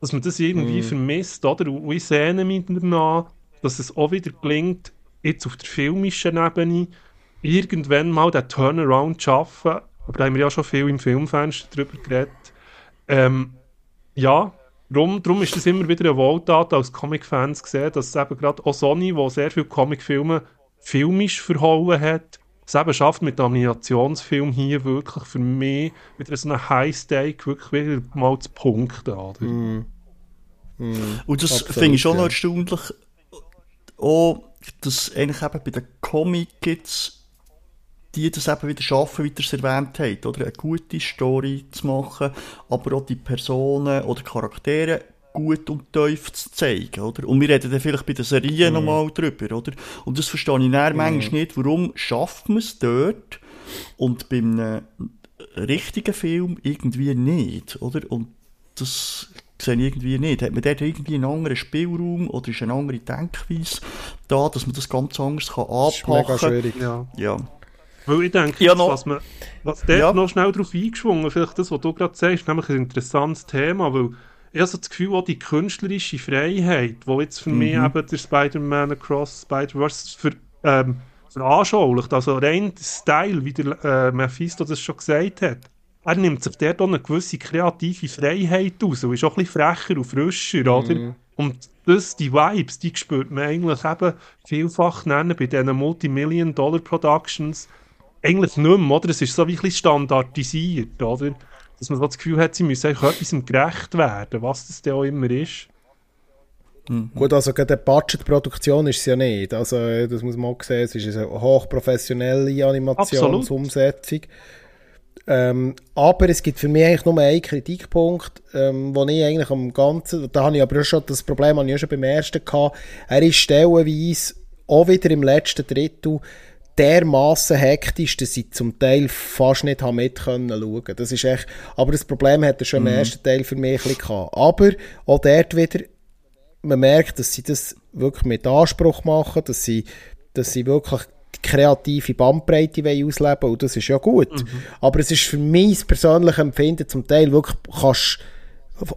dass man das irgendwie mm. vermisst, oder? Und ich sehne mich danach, dass es auch wieder gelingt, jetzt auf der filmischen Ebene irgendwann mal den Turnaround zu schaffen. Aber da haben wir ja schon viel im Filmfenster drüber geredet. Ähm, ja, Darum, darum ist es immer wieder eine Wohltat als Comic-Fans gesehen, dass eben gerade auch Sony, wo sehr viele Comic-Filme filmisch verhauen hat, es eben schafft mit Animationsfilm hier wirklich für mich mit so einem High-Stake wirklich wieder mal zu punkten. Oder? Mm. Mm. Und das finde ich schon ja. noch erstaunlich, auch, dass eigentlich eben bei den Comic-Kids die das eben wieder schaffen, wie ihr es erwähnt habt, oder? Eine gute Story zu machen, aber auch die Personen oder Charaktere gut und tief zu zeigen, oder? Und wir reden dann vielleicht bei den Serien mhm. nochmal drüber, oder? Und das verstehe ich dann mhm. manchmal nicht, warum schafft man es dort und bei einem richtigen Film irgendwie nicht, oder? Und das sehe ich irgendwie nicht. Hat man dort irgendwie einen anderen Spielraum oder ist eine andere Denkweise da, dass man das ganz anders kann anpacken kann? Das ist mega schwierig. Ja. ja. Weil ich denke, ja, noch, was, man, was dort ja. noch schnell darauf eingeschwungen, vielleicht das, was du gerade sagst, nämlich ein interessantes Thema, weil ich habe so das Gefühl, auch die künstlerische Freiheit, die jetzt für mhm. mich eben der Spider-Man Across Spider-Verse für, ähm, veranschaulicht, also rein der Style, wie der äh, Mephisto das schon gesagt hat, er nimmt sich dort auch eine gewisse kreative Freiheit aus und ist auch ein bisschen frecher und frischer, mhm. oder? Und das, die Vibes, die spürt man eigentlich eben vielfach nennen bei diesen Multimillion-Dollar-Productions, eigentlich nicht mehr, oder? Es ist so wie ein bisschen standardisiert, oder? Dass man so das Gefühl hat, sie müssen eigentlich etwas gerecht werden, was das denn auch immer ist. Mhm. Gut, also gerade eine Budgetproduktion ist es ja nicht. Also, das muss man auch sehen, es ist eine hochprofessionelle Animationsumsetzung. Ähm, aber es gibt für mich eigentlich nur einen Kritikpunkt, ähm, wo ich eigentlich am Ganzen, da habe ich aber auch schon das Problem, habe ich auch schon beim ersten gehabt, er ist stellenweise auch wieder im letzten Drittel dermaßen hektisch, dass ich zum Teil fast nicht mit können schauen. Das ist echt, aber das Problem hat er schon mhm. im ersten Teil für mich ein bisschen gehabt. Aber auch dort wieder, man merkt, dass sie das wirklich mit Anspruch machen, dass sie, dass sie wirklich kreative Bandbreite ausleben und das ist ja gut. Mhm. Aber es ist für mich persönlich Empfinden zum Teil wirklich, kannst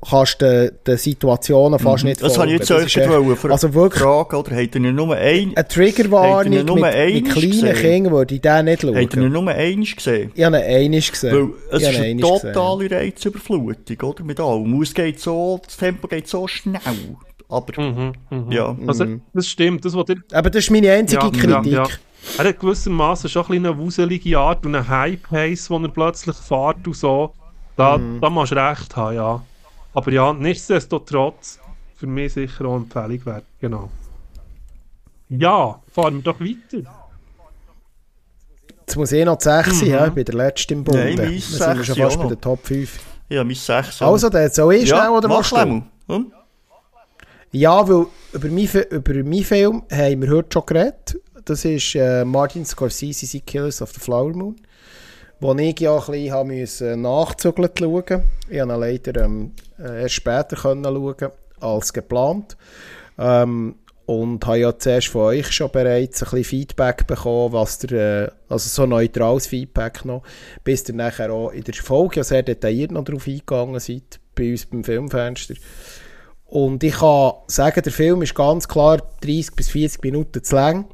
kannst du den Situationen fast mhm. nicht Das habe ich jetzt euch echt, also wirklich, fragen, oder? Habt ihr nur ein... Eine Triggerwarnung mit, mit kleinen Kindern würde ich den nicht schauen. Habt ihr nur eins gesehen? Ich habe ihn einiges gesehen. Weil es ist eine totale gesehen. Reizüberflutung, oder? Mit allem. Es geht so, das Tempo geht so schnell. Aber, mhm, mh. ja. Also, das stimmt. Das, was ihr... Aber das ist meine einzige ja, Kritik. Ja, ja. Er hat gewissermaßen schon ein eine wuselige Art und einen High-Pace, wo er plötzlich fährt und so. Da, mhm. da musst du recht haben, ja. Aber ja, nichtsdestotrotz für mich sicher auch eine Empfehlung wert. Genau. Ja, fahren wir doch weiter. Jetzt muss ich noch 6 sein, Mhm. ja, ich bin der Letzte im Bund. Nein, mein Wir sind wir schon sechs fast bei der Top 5. Ja, mein 6. Also, dann soll ich schnell oder mach machst du? Hm? Ja, weil über meinen, über meinen Film haben wir heute schon geredet. Das ist äh, Martin Scorsese, Killers of the Flower Moon. Wo ich ja ein bisschen müssen nachzügeln schauen. Ich ihn leider ähm, äh, erst später schauen als geplant. Ähm, und habe ja zuerst von euch schon bereits ein bisschen Feedback bekommen, was der, äh, also so neutrales Feedback noch, bis ihr nachher auch in der Folge ja sehr detailliert noch darauf eingegangen seid, bei uns beim Filmfenster. Und ich kann sagen, der Film ist ganz klar 30 bis 40 Minuten zu lang.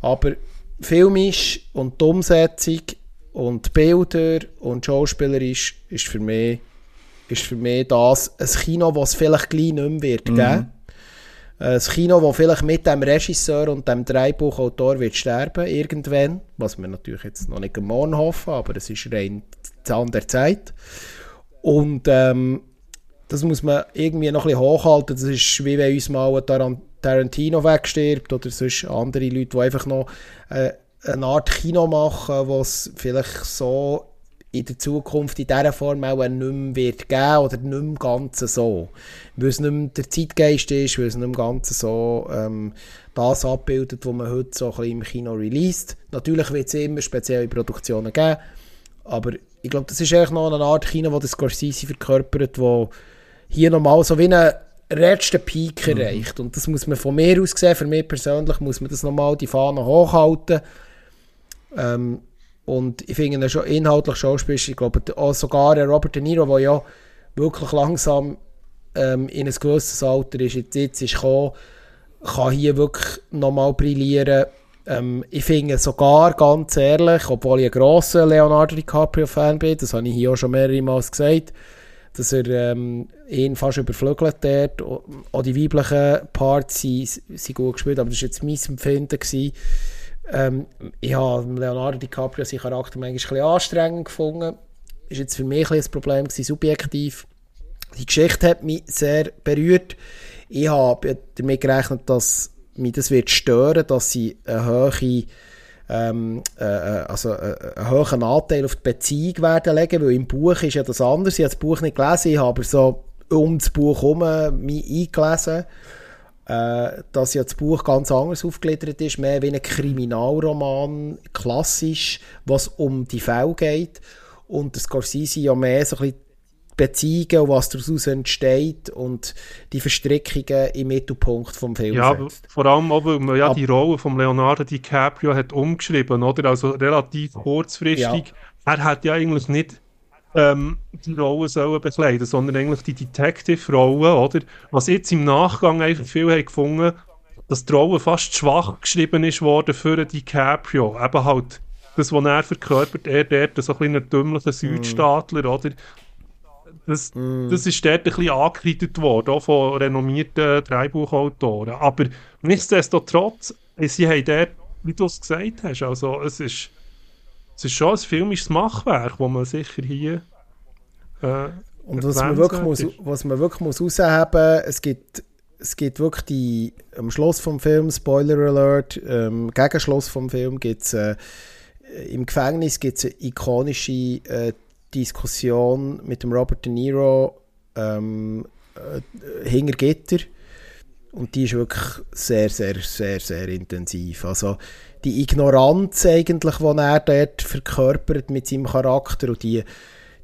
Aber filmisch und die Umsetzung und Bilder und schauspielerisch ist für mich, ist für mich das ein Kino, das es vielleicht gleich nicht mehr wird geben. Ein Kino, das vielleicht mit dem Regisseur und dem Drehbuchautor wird sterben irgendwann. Was wir natürlich jetzt noch nicht am morgen hoffen, aber es ist rein an der Zeit. Und ähm, das muss man irgendwie noch ein bisschen hochhalten. Das ist wie wenn uns mal ein Tarantino wegstirbt oder sonst andere Leute, die einfach noch äh, eine Art Kino machen, was vielleicht so in der Zukunft in dieser Form auch nicht mehr wird geben oder nicht mehr ganz so. Weil es nicht mehr der Zeitgeist ist, weil es nicht mehr ganz so ähm, das abbildet, was man heute so ein bisschen im Kino released. Natürlich wird es immer spezielle Produktionen geben, aber ich glaube, das ist eigentlich noch eine Art Kino, wo das Scorsese verkörpert, wo hier nochmal so wie einen letzten Peak erreicht. Und das muss man von mir aus sehen, für mich persönlich muss man das nochmal die Fahne hochhalten. Ähm, und ich finde ihn schon inhaltlich schauspielerisch, ich glaube sogar Robert De Niro, der ja wirklich langsam ähm, in ein gewisses Alter ist, jetzt, jetzt ist gekommen, kann hier wirklich nochmal brillieren. Ähm, ich finde sogar, ganz ehrlich, obwohl ich ein grosser Leonardo DiCaprio-Fan bin, das habe ich hier auch schon mehrere Mal gesagt, dass er ähm, ihn fast überflügelt. O- Auch die weiblichen Parts sind, sind gut gespielt, aber das war jetzt mein Empfinden. Gewesen. Ähm, ich habe Leonardo DiCaprio seinen Charakter manchmal ein bisschen anstrengend gefunden. Ist jetzt für mich ein ein Problem gewesen, subjektiv. Die Geschichte hat mich sehr berührt. Ich habe damit gerechnet, dass mich das wird stören, dass sie eine hohe ähm, äh, äh, also äh, einen hohen Anteil auf die Beziehung werden legen, weil im Buch ist ja das anders. Ich habe das Buch nicht gelesen, ich habe aber so um das Buch herum mich eingelesen, äh, dass ja das Buch ganz anders aufgegliedert ist, mehr wie ein Kriminalroman, klassisch, was um die Fälle geht. Und das Scorsese ja mehr so ein bisschen Beziehungen und was daraus entsteht und die Verstrickungen im Mittelpunkt vom Film Ja, setzt. vor allem auch, weil man ja Ab- die Rolle von Leonardo DiCaprio hat umgeschrieben, oder? Also relativ kurzfristig. Er hat ja eigentlich nicht ähm, die Rolle sollen bekleiden, sondern eigentlich die Detective-Rolle, oder? Was jetzt im Nachgang einfach viel haben gefunden, dass die Rolle fast schwach geschrieben ist worden für DiCaprio. Eben halt das, was er verkörpert, er dort so ein kleiner dümmlicher Südstaatler, oder? Das, das ist dort ein bisschen angekreidet worden, auch von renommierten Drehbuchautoren. Aber nichtsdestotrotz, sie haben dort, wie du es gesagt hast, also es ist, es ist schon ein filmisches Machwerk, das man sicher hier äh, Und was man wirklich muss, ist. was man wirklich muss rausheben, es gibt, es gibt wirklich die, am Schluss vom Film, Spoiler Alert, ähm, gegen Schluss vom Film gibt es, äh, im Gefängnis gibt es eine ikonische äh, Diskussion mit dem Robert De Niro ähm, äh, hinter Gitter. Und die ist wirklich sehr, sehr, sehr, sehr intensiv. Also die Ignoranz eigentlich, die er dort verkörpert mit seinem Charakter und die,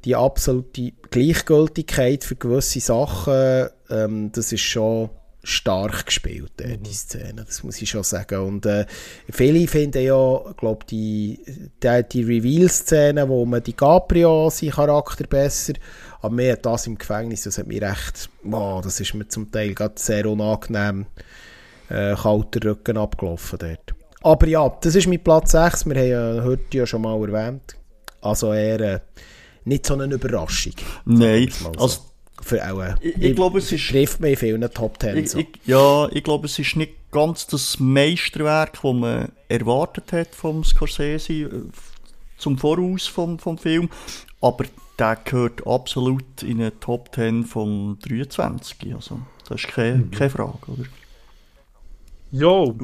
die absolute Gleichgültigkeit für gewisse Sachen, ähm, das ist schon stark gespielt, äh, die Szene, das muss ich schon sagen. Und äh, viele finden ja, glaube die, die, die Reveal-Szene, wo man DiCaprio, seinen Charakter besser, aber mir hat das im Gefängnis, das hat mir recht, wow, das ist mir zum Teil gerade sehr unangenehm äh, kalter Rücken abgelaufen dort. Aber ja, das ist mein Platz 6, wir haben ja heute ja schon mal erwähnt. Also eher äh, nicht so eine Überraschung. Nein, also Für auch, äh, Ich- ich glaube, es ist- trifft mich in vielen Top Ten. ich, so. ich, ja, ich glaube, es ist nicht ganz das Meisterwerk, das man erwartet hat vom Scorsese äh, zum Voraus vom, vom Film, aber der gehört absolut in eine Top 10 von 23, also das ist keine, keine Frage, oder? Jo,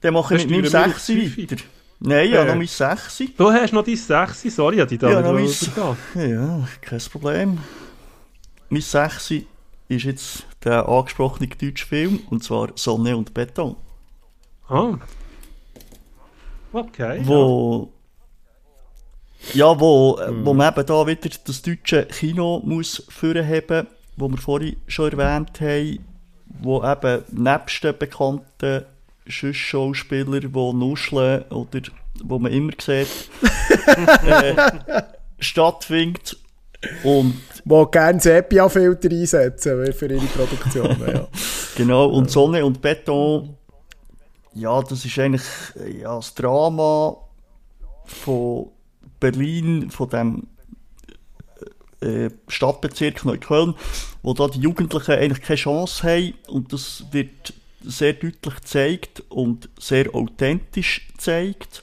Dann mache ich mit meinem steuern wir auf 6 die weiter. Nein, ich habe Äh. noch mein 6. Du hast noch dein 6, sorry, ich habe dich da Ja, noch nicht mein... Ja, kein Problem. Mein 6 ist jetzt der angesprochene deutsche Film, und zwar Sonne und Beton. Ah. Okay. wo ja, wo, äh, wo man eben da wieder das deutsche Kino muss vorheben, wo wir vorhin schon erwähnt haben, wo eben nebst den bekannten Schauspieler, die nuscheln oder wo man immer sieht, äh, stattfindet. Und Die gerne Sepia-Filter einsetzen für ihre Produktionen. ja. Genau, und Sonne und Beton, ja, das ist eigentlich äh, ja, das Drama von Berlin, von dem äh, Stadtbezirk Neukölln, wo da die Jugendlichen eigentlich keine Chance haben und das wird sehr deutlich gezeigt und sehr authentisch gezeigt.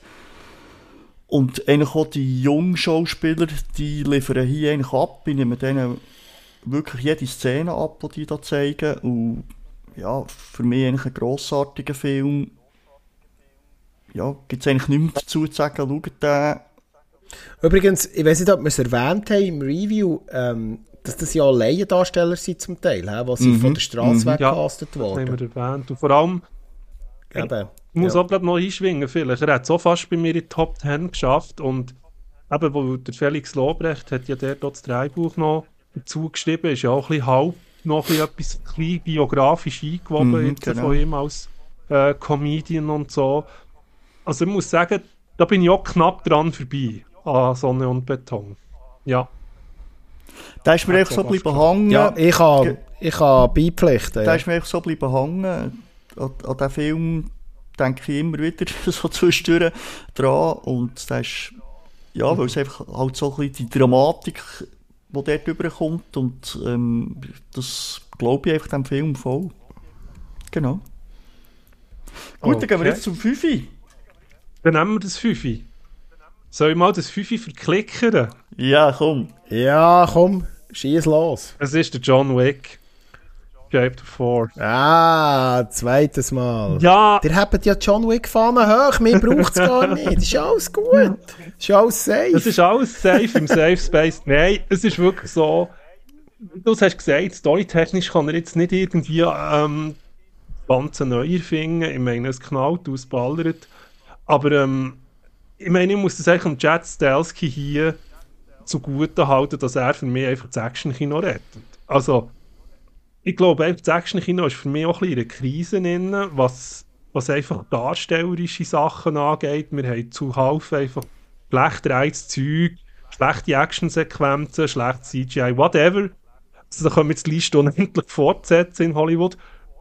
Und eigentlich auch die jungen Schauspieler, die liefern hier eigentlich ab, ich nehme denen wirklich jede Szene ab, die die da zeigen und ja, für mich eigentlich ein grossartiger Film. Ja, gibt es eigentlich nichts dazu zu sagen, schaut den. Übrigens, ich weiß nicht, ob wir es erwähnt haben im Review, ähm, dass das ja Laiendarsteller sind zum Teil, he, was sie Mhm. von der Straße Mhm. weggecastet Das haben wir erwähnt. Und vor allem, Eben. ich muss Ja. auch gerade noch einschwingen, vielleicht. Er hat so fast bei mir in die Top 10 geschafft und eben, wo der Felix Lobrecht hat ja dort das Drehbuch noch dazu geschrieben, ist ja auch ein bisschen halb noch ein bisschen etwas ein bisschen biografisch eingewoben Mhm, jetzt genau. von ihm als äh, Comedian und so. Also ich muss sagen, da bin ich auch knapp dran vorbei an Sonne und Beton. Ja. Da ist mir einfach so bleiben hängen. Ja, ich kann, ich kann beipflichten. Da Ja. ist mir einfach so bleiben hängen. An, an diesen Film denke ich immer wieder so zwischendurch dran. Und das ist, ja, weil es einfach halt so ein bisschen die Dramatik, die dort rüberkommt. Und ähm, das glaube ich einfach dem Film voll. Genau. Gut, dann gehen wir Okay. jetzt zum Fünfi. Dann nehmen wir das Fünfi. Soll ich mal das Fünfi verklickern? Ja, komm. ja, komm, schieß los. Es ist der John Wick. Chapter 4. Ah, zweites Mal. Ja, Ihr habt ja John Wick Fahnen hoch, mir braucht es gar nicht. Das ist alles gut. Das ist alles safe. es ist alles safe im Safe Space. Nein, es ist wirklich so. Du hast gesagt, storytechnisch kann er jetzt nicht irgendwie ähm, ganz neu erfinden. Ich meine, es knallt, ausballert. Aber ähm, ich meine, ich muss das eigentlich dem Jet Stelsky hier zugute halten, dass er für mich einfach das Action-Kino rettet. Also, ich glaube, das Action-Kino ist für mich auch ein bisschen in einer Krise drin, was, was einfach darstellerische Sachen angeht. Wir haben zuhauf einfach schlecht reiztes Zeug, schlechte Actionsequenzen, schlechtes CGI, whatever. Also, da können wir jetzt die Liste unendlich fortsetzen in Hollywood.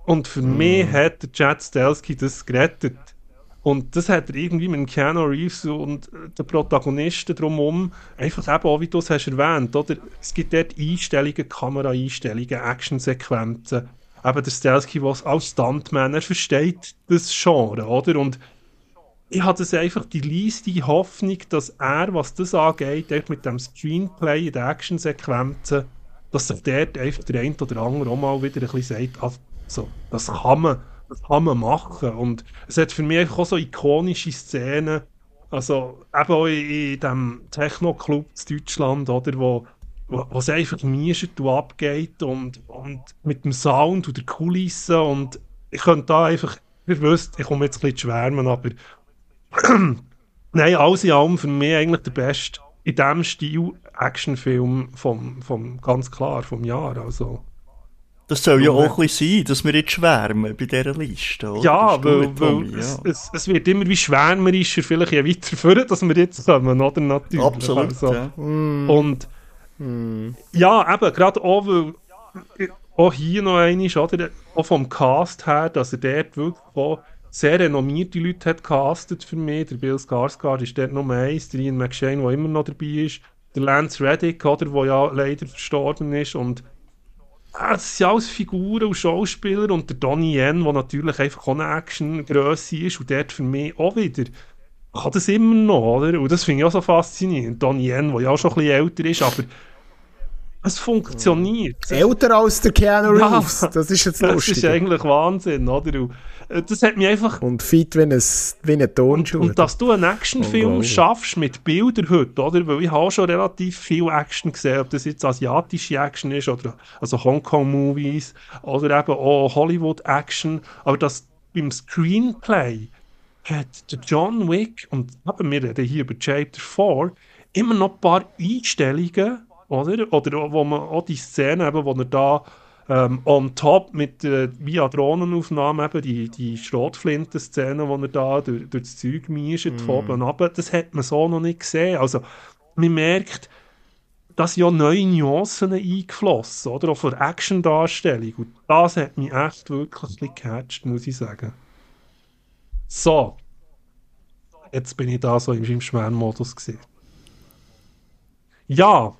Und für mich hat der Chad Stelsky das gerettet. Und das hat er irgendwie mit Keanu Reeves und äh, den Protagonisten drumherum einfach eben auch, wie du es hast erwähnt, oder? Es gibt dort Einstellungen, Kameraeinstellungen, Actionsequenzen. Eben der Stelsky, was als Stuntman, er versteht das Genre, oder? Und ich hatte einfach die leiste Hoffnung, dass er, was das angeht, mit dem Screenplay in den Actionsequenzen, dass sich dort einfach der eine oder andere auch mal wieder ein bisschen sagt, also, das kann man, das kann man machen. Und es hat für mich auch so ikonische Szenen, also eben auch in, dem Techno-Club in Deutschland, oder, wo, es einfach mischet und abgeht und, und mit dem Sound und der Kulisse und ich könnte da einfach, ihr wisst, ich komme jetzt ein bisschen zu schwärmen, aber Nein, alles in allem für mich eigentlich der beste in diesem Stil Actionfilm vom, vom, ganz klar vom Jahr. Also, Das soll ja Ja. auch ein bisschen sein, dass wir jetzt schwärmen bei dieser Liste. Oder? ja, weil, weil es, ja. es, es wird immer wie schwärmerischer, vielleicht je weiter führen, dass wir jetzt kommen, oder? Natürlich. Absolut. Also, ja. Und ja, eben, gerade auch, weil auch hier noch einmal, oder, auch vom Cast her, dass er dort wirklich auch sehr renommierte Leute hat castet für mich. Der Bill Skarsgård ist dort Nummer eins, der Ian McShane, der immer noch dabei ist, der Lance Reddick, oder, der ja leider verstorben ist und ah, das sind alles Figuren und Schauspieler und der Donnie Yen, der natürlich einfach auch eine Action-Grösse ist und dort für mich auch wieder kann das immer noch, oder? Und das finde ich auch so faszinierend. Donnie Yen, der ja auch schon ein bisschen älter ist, aber Es funktioniert. Älter als der Keanu Ja, Reeves, das ist jetzt Das lustig. ist eigentlich Wahnsinn, oder? Und, äh, Das hat mich einfach Und fit wie ein, wie ein Turnschuh. Und dass du einen Actionfilm schaffst mit Bildern heute, oder? Weil ich habe schon relativ viel Action gesehen, ob das jetzt asiatische Action ist oder also Hongkong-Movies oder eben auch Hollywood-Action. Aber das beim Screenplay hat der John Wick, und eben, wir reden hier über Chapter 4, immer noch ein paar Einstellungen, oder? Oder wo man auch die Szene, eben, wo er da ähm, on top mit äh, via Drohnenaufnahmen eben die, die Schrotflinten-Szene, wo er da durch, durch das Zeug mischt, von oben runter, das hat man so noch nicht gesehen. Also, man merkt, dass ja neue Nuancen eingeflossen, oder? Auch von der Action-Darstellung. Und das hat mich echt wirklich gecatcht, muss ich sagen. So. Jetzt bin ich da so im, Schwärmodus gesehen. Ja.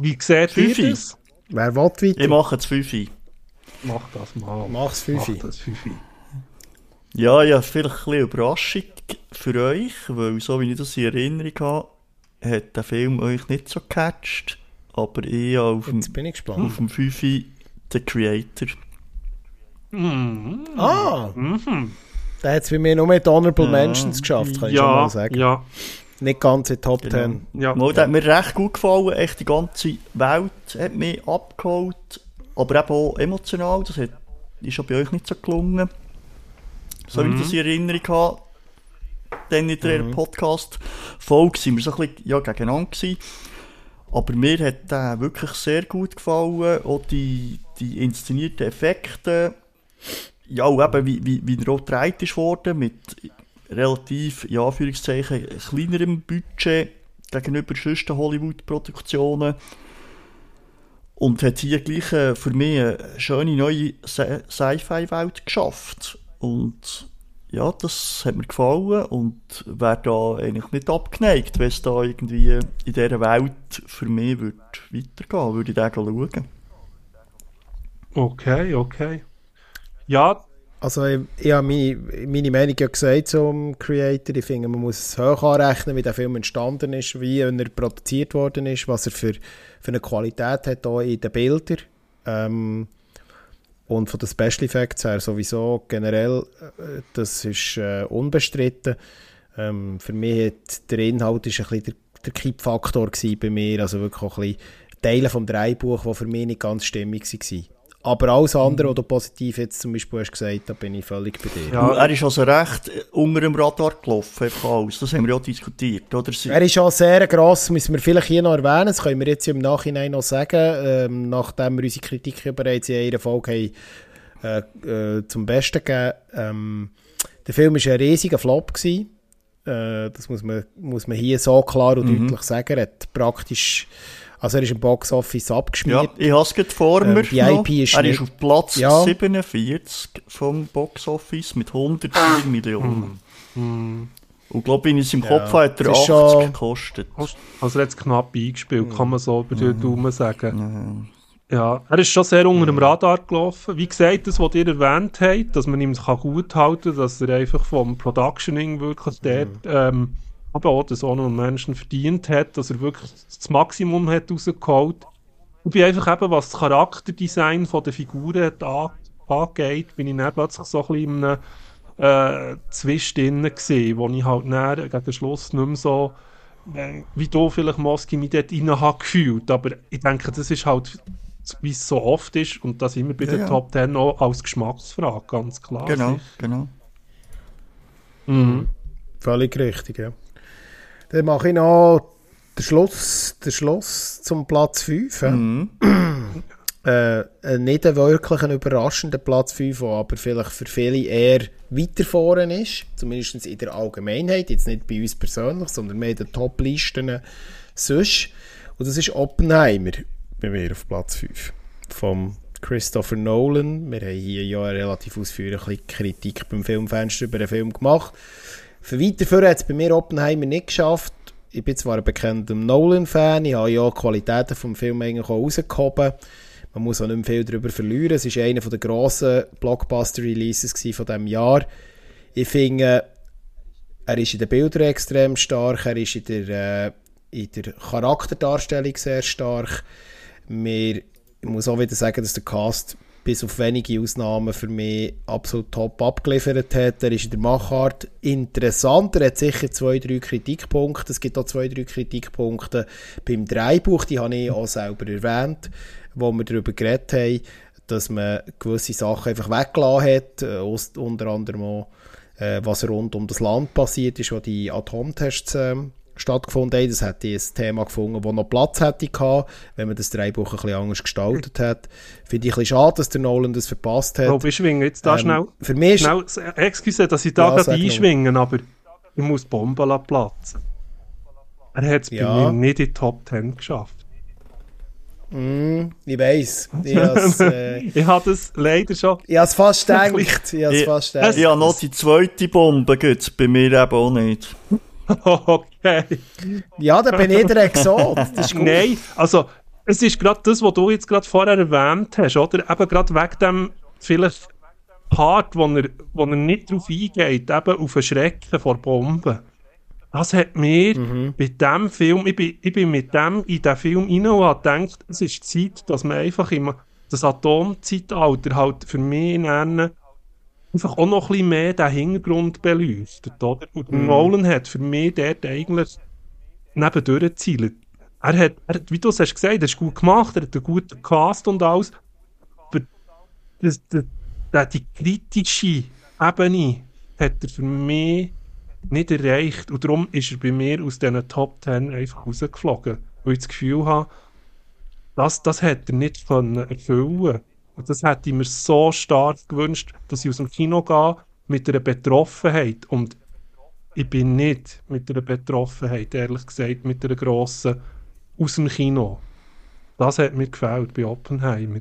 Wie seht ihr das? Wer will weiter? Ich mache jetzt 5 Mach das mal. Mach's Mach Fünfi. das Fünfi. Ja, ja, vielleicht ein bisschen Überraschung für euch, weil so wie ich das in Erinnerung habe, hat der Film euch nicht so gecatcht, aber ich habe auf dem, Jetzt bin ich gespannt. auf dem 5 The Creator. Ah! Mhm. Der hat es bei mir nur mit Honorable Mentions geschafft, kann ich schon Ja, mal sagen. ja, Nicht ganz in Top Genau. 10. ja. Mal, der hat mir recht gut gefallen, echt die ganze Welt hat mich abgeholt, aber eben auch emotional, das hat, ist auch bei euch nicht so gelungen. So wie ich das in Erinnerung habe, dann in der Podcast-Folge sind wir so ein bisschen ja, gegeneinander gewesen. Aber mir hat der wirklich sehr gut gefallen, auch die, die inszenierten Effekte, ja, und eben wie, wie, wie er auch gedreht ist worden, mit relativ, in Anführungszeichen, kleinerem Budget gegenüber sonstigen Hollywood-Produktionen. Und hat hier gleich äh, für mich eine schöne neue Sci- Sci-Fi-Welt geschafft. Und ja, das hat mir gefallen und wäre da eigentlich nicht abgeneigt, wenn es da irgendwie in dieser Welt für mich würde weitergehen würde ich da schauen. Okay, okay. Ja, Also ich, ich habe meine, meine Meinung ja gesagt zum Creator. Ich finde, man muss es hoch anrechnen, wie der Film entstanden ist, wie er produziert worden ist, was er für, für eine Qualität hat auch in den Bildern. Ähm, und von den Special Effects her sowieso generell, äh, das ist äh, unbestritten. Ähm, für mich hat der Inhalt ist ein bisschen der, der Kippfaktor bei mir, also wirklich auch ein bisschen Teile vom Dreibuch, die für mich nicht ganz stimmig waren. Aber alles andere, was du positiv jetzt zum Beispiel hast gesagt, da bin ich völlig bei dir. Ja. Er ist also recht äh, unter dem Radar gelaufen, einfach alles. Das haben wir ja auch diskutiert, oder? Er ist auch sehr gross, müssen wir vielleicht hier noch erwähnen, das können wir jetzt im Nachhinein noch sagen, ähm, nachdem wir unsere Kritik ja bereits in einer Folge haben, äh, äh, zum Besten gegeben ähm, Der Film war ein riesiger Flop. Gewesen. Äh, das muss man, muss man hier so klar und deutlich sagen. Er hat praktisch, also er ist im Boxoffice Ja, abgeschmiert. ich habe es gerade vor Ähm, mir. die noch. IP ist er nicht- ist auf Platz Ja. 47 vom Boxoffice mit 104 Millionen. Und glaube ich, in seinem Kopf hat er das 80 ist schon- gekostet. also er hat es knapp eingespielt, kann man so über den Daumen sagen. Ja, er ist schon sehr unter dem Radar gelaufen. Wie gesagt, das, was ihr erwähnt habt, dass man ihm kann gut halten kann, dass er einfach vom Productioning wirklich dort, ähm, aber auch das ohne Menschen verdient hat, dass er wirklich das Maximum hat rausgeholt. Ich bin einfach eben, was das Charakterdesign von der Figuren hat an, angeht, bin ich dann plötzlich so ein bisschen in einem äh, Zwischendrin gesehen, wo ich halt dann gegen den Schluss nicht mehr so äh, wie du vielleicht Moski mich dort rein habe gefühlt. Aber ich denke, das ist halt, wie es so oft ist, und das immer bei Ja, den ja. Top Ten auch als Geschmacksfrage, ganz klar. Genau, genau. Mhm. Völlig richtig, ja. Dann mache ich noch den Schluss, den Schluss zum Platz 5. ja. Mhm. äh, äh, nicht wirklich ein überraschender Platz 5, der aber vielleicht für viele eher weiter vorne ist, zumindest in der Allgemeinheit, jetzt nicht bei uns persönlich, sondern mehr in den Top-Listen sonst. Und das ist Oppenheimer bei mir auf Platz 5 vom Christopher Nolan. Wir haben hier ja eine relativ ausführliche Kritik beim Filmfenster über den Film gemacht. Für weiterführen hat es bei mir Oppenheimer nicht geschafft. Ich bin zwar ein bekannter Nolan-Fan, ich habe ja die Qualitäten vom Film eigentlich auch rausgehoben. Man muss auch nicht mehr viel darüber verlieren. Es war einer der grossen Blockbuster-Releases von diesem Jahr. Ich finde, er ist in den Bildern extrem stark, er ist in der, äh, in der Charakterdarstellung sehr stark. Mir, ich muss auch wieder sagen, dass der Cast bis auf wenige Ausnahmen für mich absolut top abgeliefert hat. Er ist in der Machart interessant. Er hat sicher zwei, drei Kritikpunkte. Es gibt auch zwei, drei Kritikpunkte beim Dreibuch, die habe ich auch selber erwähnt, wo wir darüber geredet haben, dass man gewisse Sachen einfach weggelassen hat, äh, unter anderem auch, äh, was rund um das Land passiert ist, wo die Atomtests äh, stattgefunden haben. Das hätte ich ein Thema gefunden, das noch Platz hätte gehabt, wenn man das Drehbuch ein bisschen anders gestaltet hat. Finde ich ein bisschen schade, dass der Nolan das verpasst hat. Oh, ich schwinge jetzt da Ähm, schnell. Für mich ist, schnell excuse, dass ich da Ja, gerade nur. einschwingen, aber ich muss die Bombe lassen platzen. Er hat es bei Ja. mir nicht in die Top 10 geschafft. Mm, ich weiss. Ich äh, habe das leider schon. ich has fast gedacht. Ich has Ich, fast gedacht. ich habe noch die zweite Bombe, gibt's bei mir eben auch nicht. okay. Ja, da bin ich der Exot. Nein, also es ist gerade das, was du jetzt gerade vorher erwähnt hast, oder? Eben gerade wegen dem vielleicht Part, wo er, wo er nicht drauf eingeht, eben auf ein Schrecken vor Bomben. Das hat mir Mhm. bei dem Film, ich bin, ich bin mit dem in den Film rein und habe gedacht, es ist Zeit, dass man einfach immer das Atomzeitalter halt für mich nennen, einfach auch noch ein bisschen mehr den Hintergrund beleuchtet, oder? Und Mhm. Nolan hat für mich dort eigentlich nebendurch gezielt. Er hat, er wie du es hast gesagt, er ist gut gemacht, er hat einen guten Cast und alles, aber das, das, das, die kritische Ebene hat er für mich nicht erreicht und darum ist er bei mir aus diesen Top 10 einfach rausgeflogen, weil ich das Gefühl habe, das, das hat er nicht können erfüllen und das hätte ich mir so stark gewünscht, dass ich aus dem Kino gehe mit einer Betroffenheit und ich bin nicht mit einer Betroffenheit, ehrlich gesagt, mit einer grossen aus dem Kino. Das hat mir gefällt bei Oppenheimer.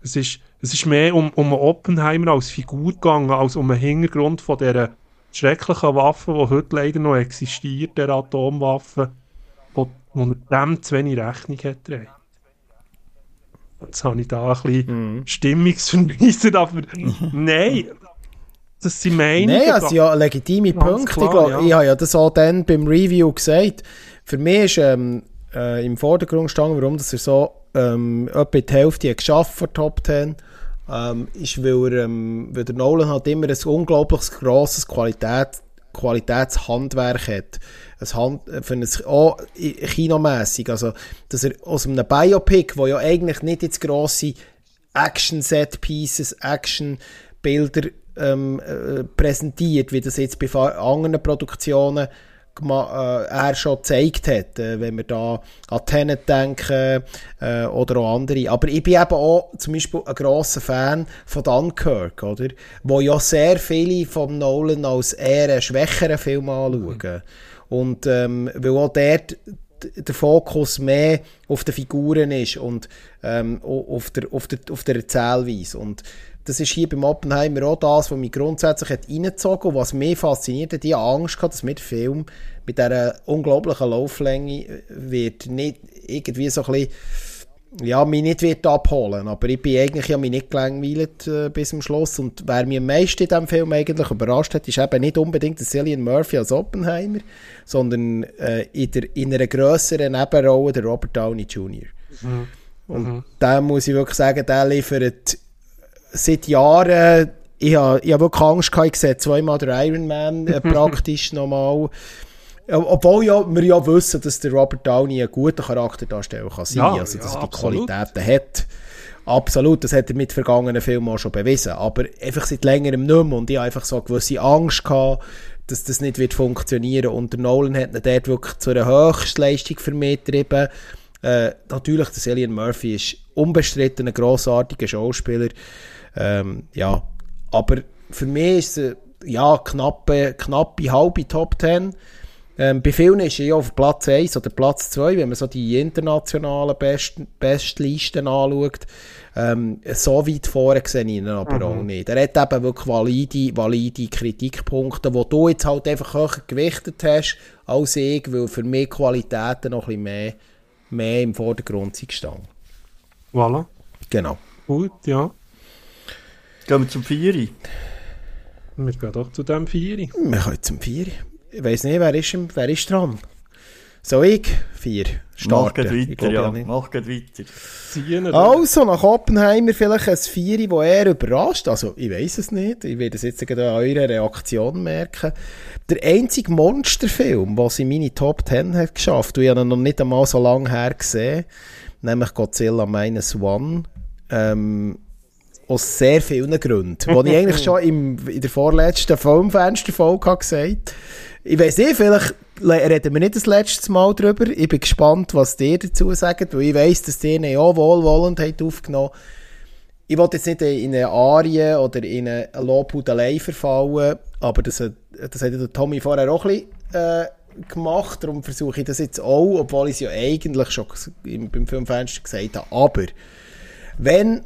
Es ist, es ist mehr um, um Oppenheimer als Figur gegangen, als um den Hintergrund von dieser schrecklichen Waffe, die heute leider noch existiert, der Atomwaffe, wo, wo er dem zu wenig Rechnung hat getragen. Jetzt habe ich da ein bisschen Mhm. Stimmungsverweise, aber nein, das sind meine Nein, also ja, legitime Punkte. klar, ich, ja. ich habe ja das auch dann beim Review gesagt. Für mich ist ähm, äh, im Vordergrund gestanden, warum dass er so ähm, etwa die Hälfte hat geschafft von Top 10 ähm, ist, weil, er, ähm, weil der Nolan halt immer ein unglaublich grosses Qualität, Qualitätshandwerk hat. Ein Hand, für ein, auch kinomässig, also dass er aus einem Biopic, wo ja eigentlich nicht jetzt grosse Action-Set-Pieces, Action-Bilder ähm, äh, präsentiert, wie das jetzt bei anderen Produktionen er schon gezeigt hat, äh, wenn wir da an Tenet denken äh, oder auch andere. Aber ich bin eben auch zum Beispiel ein grosser Fan von Dunkirk, oder? Wo ja sehr viele von Nolan als eher schwächeren Film anschauen. Und ähm, weil auch dort der Fokus mehr auf den Figuren ist und ähm, auf, der, auf, der, auf der Erzählweise. Und das ist hier beim Oppenheimer auch das, was mich grundsätzlich hat reingezogen und was mich fasziniert hat. Ich habe Angst gehabt, dass der Film mit dieser unglaublichen Lauflänge wird nicht irgendwie so ein bisschen ja, mich nicht wird abholen. Aber ich bin eigentlich ja mich nicht gelangweilt äh, bis zum Schluss. Und wer mich am meisten in diesem Film eigentlich überrascht hat, ist eben nicht unbedingt der Cillian Murphy als Oppenheimer, sondern äh, in, der, in einer grösseren Nebenrolle der Robert Downey Jr. Und da muss ich wirklich sagen, der liefert seit Jahren, ich habe ich wirklich Angst gehabt, ich sehe zweimal den Iron Man äh, praktisch nochmal. Obwohl ja, wir ja wissen, dass der Robert Downey ein guter Charakterdarsteller kann sein Ja, also dass ja, er die absolut. Qualitäten hat. Absolut, das hat er mit vergangenen Filmen auch schon bewiesen. Aber einfach seit längerem nicht mehr. Und ich habe einfach so eine gewisse Angst gehabt, dass das nicht wird funktionieren. Und der Nolan hat ihn dort wirklich zu einer Höchstleistung für mich getrieben. Äh, natürlich, der Cillian Murphy ist unbestritten ein grossartiger Schauspieler. Ähm, ja, aber für mich ist es äh, ja, knappe, knappe halbe Top 10. Ähm, bei vielen ist er ja auf Platz 1 oder Platz 2, wenn man so die internationalen Best Bestlisten anschaut. Ähm, so weit vorne sehe ich ihn aber auch nicht. Er hat eben wirklich valide, valide Kritikpunkte, die du jetzt halt einfach höher gewichtet hast als ich, weil für mich Qualitäten noch ein bisschen mehr, mehr im Vordergrund sind gestanden. Voilà. Genau. Gut, ja. Gehen wir zum Vieri. Wir gehen doch zu dem Vieri. Wir können zum 4. Ich weiss nicht, wer ist, im- wer ist dran? Soll ich vier starten? Mach Ich weiter, ja. nicht. Mach grad weiter. Ziehen? Also, nach Oppenheimer vielleicht ein Vieri, das eher überrascht. Also, ich weiß es nicht. Ich werde es jetzt gerade an eurer Reaktion merken. Der einzige Monsterfilm, was in meine Top 10 hat geschafft, und ich habe ihn noch nicht einmal so lange her gesehen, nämlich Godzilla Minus One, ähm, aus sehr vielen Gründen. Was ich eigentlich schon im, in der vorletzten Filmfensterfolge gesagt habe. Ich weiß nicht, vielleicht le- reden wir nicht das letzte Mal drüber. Ich bin gespannt, was ihr dazu sagt, weil ich weiss, dass ihr ihn ja wohlwollend aufgenommen Ich wollte jetzt nicht in eine Arie oder in eine Lobhudelei verfallen, aber das, hat- das hat der Tommy vorher auch ein bisschen äh, gemacht. Darum versuche ich das jetzt auch, obwohl ich es ja eigentlich schon im- beim Filmfenster gesagt habe. Aber wenn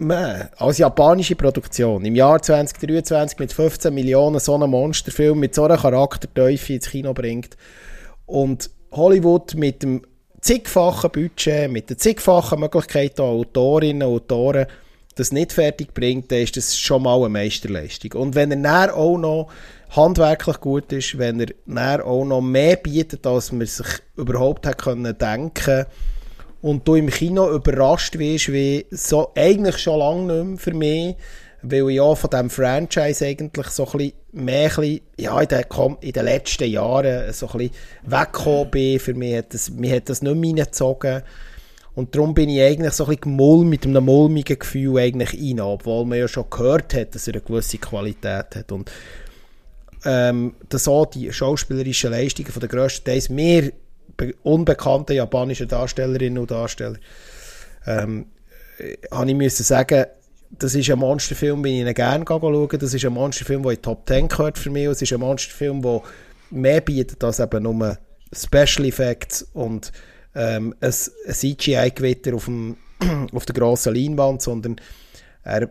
man als japanische Produktion im Jahr 2023 mit 15 Millionen so einen Monsterfilm mit so einer Charaktertiefe ins Kino bringt und Hollywood mit dem zigfachen Budget, mit den zigfachen Möglichkeiten an Autorinnen und Autoren das nicht fertig bringt, dann ist das schon mal eine Meisterleistung. Und wenn er dann auch noch handwerklich gut ist, wenn er dann auch noch mehr bietet, als man sich überhaupt können denken und du im Kino überrascht wirst, wie so eigentlich schon lange nicht mehr für mich, weil ich ja von diesem Franchise eigentlich so ein bisschen mehr, ja, in den, in den letzten Jahren so ein bisschen weggekommen bin. Für mich hat das, mich hat das nicht mehr reingezogen. Und darum bin ich eigentlich so ein bisschen gemulm, mit einem mulmigen Gefühl eigentlich rein, obwohl man ja schon gehört hat, dass er eine gewisse Qualität hat. Und ähm, dass auch die schauspielerischen Leistungen von der grössten Teils mir unbekannten japanischen Darstellerinnen und Darsteller ähm, äh, habe ich müssen sagen, das ist ein Monsterfilm, den ich ihn gerne schauen. Das ist ein Monsterfilm, der in die Top 10 gehört für mich. Es ist ein Monsterfilm, der mehr bietet als eben nur Special Effects und ähm, ein, CGI-Gewitter auf, auf der grossen Leinwand, sondern er,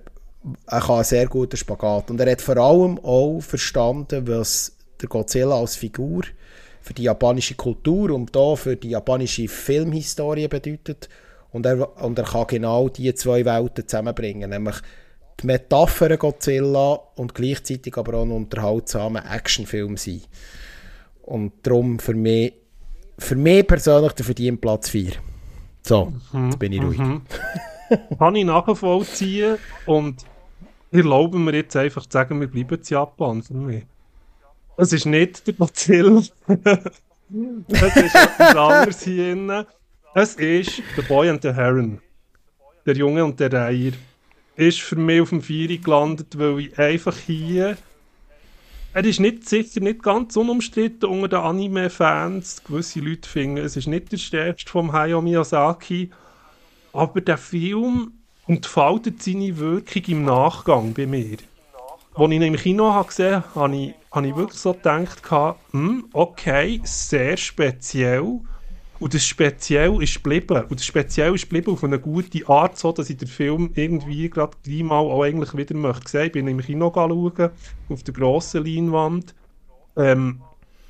er kann einen sehr guten Spagat. Und er hat vor allem auch verstanden, was der Godzilla als Figur für die japanische Kultur und da für die japanische Filmhistorie bedeutet. Und er, und er kann genau diese zwei Welten zusammenbringen, nämlich die Metapher Godzilla und gleichzeitig aber auch ein unterhaltsamer Actionfilm sein. Und darum für mich, für mich persönlich der verdient Platz 4. So, jetzt bin ich ruhig. Kann ich nachvollziehen und ich erlaube mir jetzt einfach zu sagen, wir bleiben in Japan für mich. Es ist nicht der Godzilla. es ist etwas anderes hier drin. Es ist The Boy and the Heron. Der Junge und der Reiher. Ist für mich auf dem Vieri gelandet, weil ich einfach hier. Er ist nicht, sicher nicht ganz unumstritten unter den Anime-Fans. Gewisse Leute finden, es ist nicht der stärkste vom Hayao Miyazaki. Aber der Film entfaltet seine Wirkung im Nachgang bei mir. Als ich ihn im Kino gesehen habe, habe ich, habe ich wirklich so gedacht, hm, okay, sehr speziell. Und das Speziell ist geblieben. Und das Speziell ist geblieben auf eine gute Art, so dass ich den Film irgendwie gerade gleich mal auch eigentlich wieder möchte sehen. Ich bin im Kino schauen, auf der grossen Leinwand. Ähm,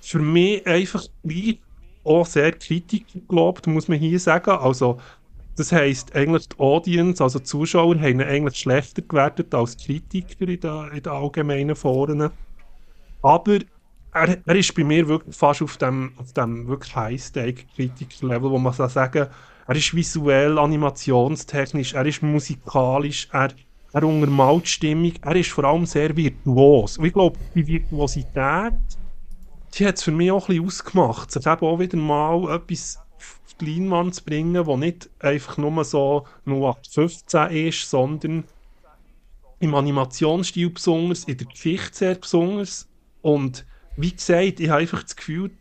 für mich einfach auch sehr Kritik gelobt, muss man hier sagen. Also, das heisst, eigentlich die Audience, also die Zuschauer, haben ihn eigentlich schlechter gewertet als Kritiker in den allgemeinen Foren. Aber er, er ist bei mir wirklich fast auf dem, auf dem wirklich High-Stake-Kritiker-Level, wo man so sagen er ist visuell, animationstechnisch, er ist musikalisch, er, er untermalt Stimmung, er ist vor allem sehr virtuos. Und ich glaube, die Virtuosität, die hat es für mich auch ein bisschen ausgemacht, sich eben auch wieder mal etwas auf die Leinwand zu bringen, wo nicht einfach nur so 0815 ist, sondern im Animationsstil besonders, in der Geschichte sehr besonders. Und wie gesagt, ich habe einfach das Gefühl,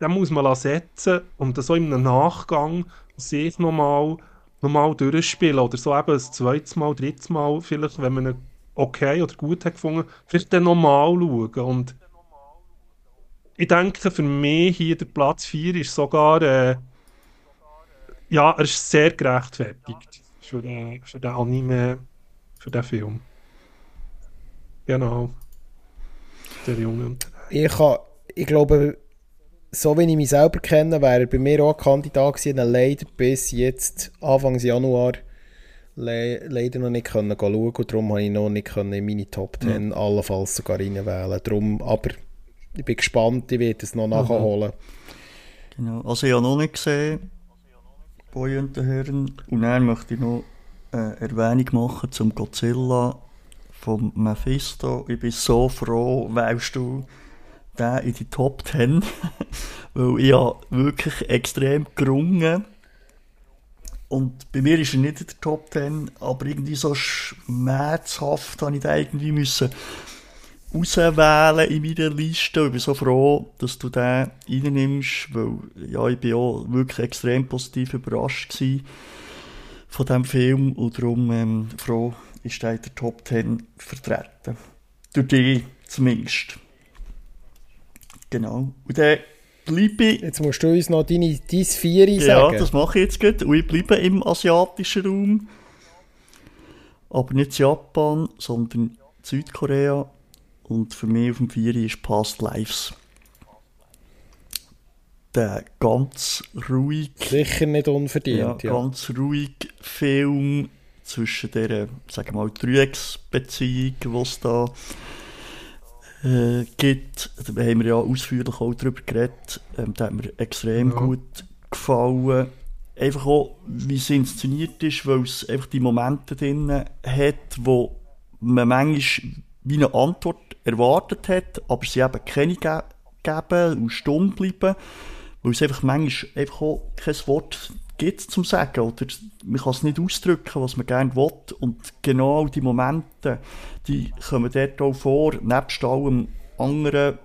den muss man setzen und so in einem Nachgang sich nochmal noch mal durchspielen. Oder so eben ein zweites Mal, drittes Mal, vielleicht, wenn man ihn okay oder gut hat gefunden, vielleicht dann nochmal schauen. Und ich denke, für mich hier der Platz 4 ist sogar, äh, ja, er ist sehr gerechtfertigt für den, für den Anime, für den Film. Genau. Der Junge Ich, kann, ich glaube, so wie ich mich selber kenne, wäre er bei mir auch ein Kandidat gewesen, leider bis jetzt, Anfang Januar, le leider noch nicht können schauen und darum habe ich noch nicht können in meine Top 10 allenfalls sogar reinwählen. Darum, aber ich bin gespannt, ich werde es noch nachholen. Genau, also ich habe noch nicht gesehen, Boy und Herren. Und dann möchte ich noch eine Erwähnung machen zum Godzilla von Mephisto. Ich bin so froh, wählst du den in die Top 10, weil ich habe wirklich extrem gerungen. Und bei mir ist er nicht in der Top 10, aber irgendwie so schmerzhaft habe ich den irgendwie müssen auswählen in meiner Liste. Ich bin so froh, dass du den reinnimmst, weil ja, ich bin auch wirklich extrem positiv überrascht gewesen von diesem Film und darum ähm, froh, ist der in der Top 10 vertreten. Durch dich zumindest. Genau. Und dann bleibe ich... Jetzt musst du uns noch deine, deine Vieri sagen. Ja, das mache ich jetzt gut. Und ich bleibe im asiatischen Raum. Aber nicht Japan, sondern Südkorea. Und für mich auf dem Vieri ist Past Lives. Der ganz ruhig. Sicher nicht unverdient. Ja, Ja, ganz ruhig Film zwischen dieser, sagen wir mal, Dreiecksbeziehung, die es da äh, gibt. Da haben wir ja ausführlich auch darüber geredet. Ähm, da hat mir extrem Ja. gut gefallen. Einfach auch, wie es inszeniert ist, weil es einfach die Momente drin hat, wo man manchmal wie eine Antwort erwartet hat, aber sie eben keine ge geben und stumm bleiben, weil es einfach manchmal einfach auch kein Wort gibt zum Sagen oder man kann es nicht ausdrücken, was man gerne will und genau die Momente, die kommen dort auch vor, nebst allem anderen,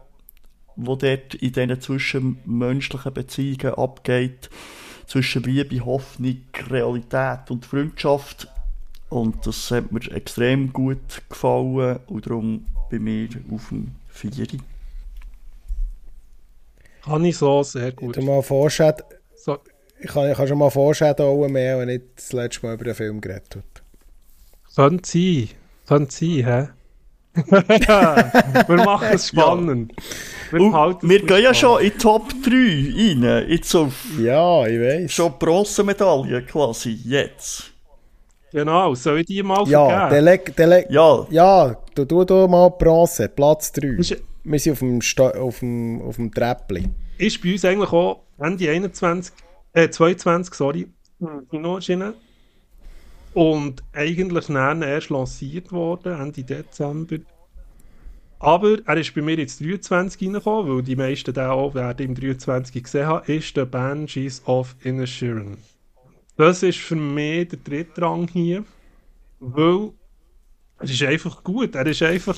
was dort in diesen zwischenmenschlichen Beziehungen abgeht, zwischen Liebe, Hoffnung, Realität und Freundschaft und das hat mir extrem gut gefallen und darum bei mir auf dem Vieri. Kann ich so sehr gut. Du mal So, ich, kann, ich kann schon mal Vorschäden mehr, wenn nicht das letzte Mal über den Film geredet wird. könnte sein. Könnte sein, hä? wir machen es spannend. Wir, es wir ein gehen ja bisschen schon in die Top 3 rein, jetzt auf Ja, ich weiß. schon Bronzemedaille quasi, jetzt. Genau, soll ich die mal Ja, vergeben? Ja, ja, du tu du mal Bronze, Platz 3. Ist, Wir sind auf dem, Sta auf dem, auf dem Treppli. ist bei uns eigentlich auch Ende 21, äh, 22, sorry, im Kino erschienen. Und eigentlich dann erst lanciert worden, Ende Dezember. Aber er ist bei mir jetzt 23 reingekommen, weil die meisten den auch werden im 23 gesehen haben, ist der Banshees of Inisherin. Das ist für mich der dritte Rang hier, weil es ist einfach gut. Er ist einfach,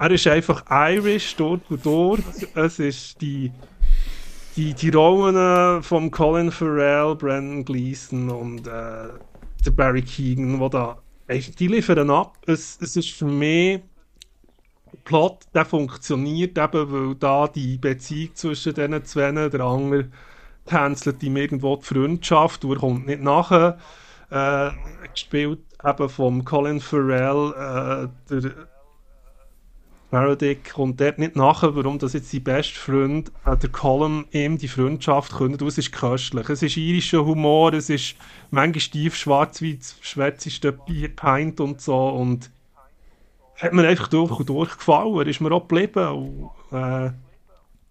er ist einfach Irish dort und dort. Es ist die, die, die Rollen äh, von Colin Farrell, Brandon Gleeson und äh, der Barry Keegan, wo da, die liefern ab. Es, es ist für mich Plot, der funktioniert eben, weil da die Beziehung zwischen diesen zwei, der andere tänzelt ihm irgendwo die Freundschaft und er kommt nicht nachher. Äh, gespielt eben vom Colin Farrell, äh, der Meredith kommt dort nicht nachher, warum das jetzt sein bester Freund, äh, der Colin, ihm die Freundschaft können. Es ist köstlich. Es ist irischer Humor, es ist manchmal tief schwarz wie das schwätzeste Pint und so und hat mir einfach durch und durch gefallen. Ist mir auch geblieben. Und, äh,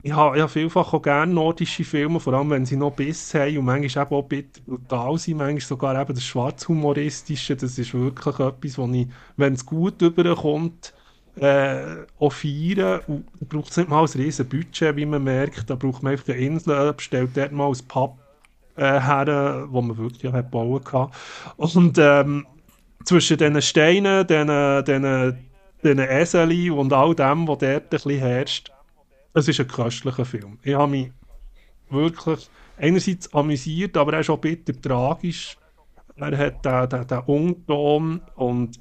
ich habe ja vielfach auch gerne nordische Filme, vor allem wenn sie noch Biss haben und manchmal eben auch bitter brutal sind, manchmal sogar eben das Schwarzhumoristische, das ist wirklich etwas, wo ich, wenn es gut überkommt, äh, auch. Und da braucht es nicht mal ein riesen Budget, wie man merkt, da braucht man einfach eine Insel, bestellt dort mal ein Pub äh, her, wo man wirklich hat bauen kann. Und ähm, zwischen diesen Steinen, diesen, diesen, diesen Eseli und all dem, was dort ein bisschen herrscht, es ist ein köstlicher Film. Ich habe mich wirklich einerseits amüsiert, aber er auch bitter tragisch. Er hat den, den, Unterton und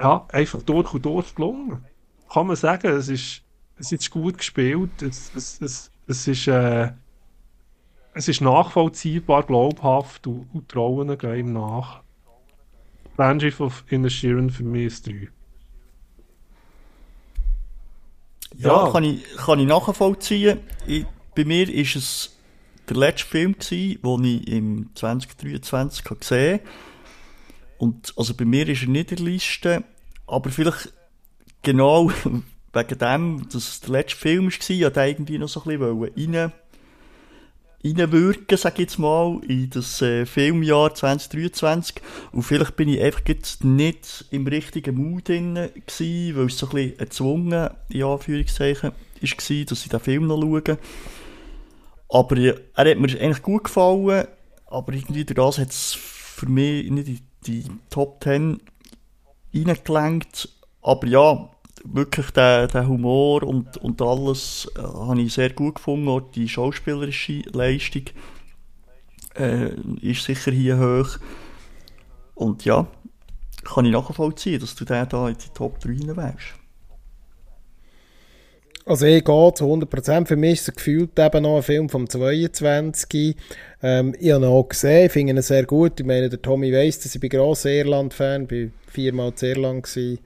ja, einfach durch und durch gelungen. Kann man sagen, es ist, es ist gut gespielt, es, es, es, es, ist, äh, es ist nachvollziehbar, glaubhaft und, und Trauen gehen ihm nach. Banshee of Inisherin für mich ist 3. ja, Ja. kann, ich, kann ich nachvollziehen. Ich, bei mir war es der letzte Film, gewesen, den ich im 2023 habe gesehen habe. Und also bei mir ist er nicht in der Liste, aber vielleicht genau wegen dem, dass es der letzte Film war, ich wollte irgendwie noch so ein bisschen rein reinwirken, sag ich jetzt mal, in das äh, Filmjahr 2023. Und vielleicht bin ich einfach jetzt nicht im richtigen Mood drin gewesen, weil es so ein bisschen erzwungen, in Anführungszeichen, gewesen, dass ich den Film noch schaue. Aber ja, er hat mir eigentlich gut gefallen, aber irgendwie das hat es für mich nicht in die Top 10 reingelenkt. Aber ja, wirklich der, der Humor und, und alles äh, habe ich sehr gut gefunden. Auch die schauspielerische Leistung äh, ist sicher hier hoch. Und ja, kann ich nachvollziehen, dass du den da in die Top 3 wärst. Also ich gehe zu 100%. Für mich ist es gefühlt eben noch ein Film vom 22. Ähm, ich habe ihn auch gesehen, ich finde ihn sehr gut. Ich meine, der Tommy weiss, dass ich bin grosser Irland-Fan, bin viermal zu Irland gewesen.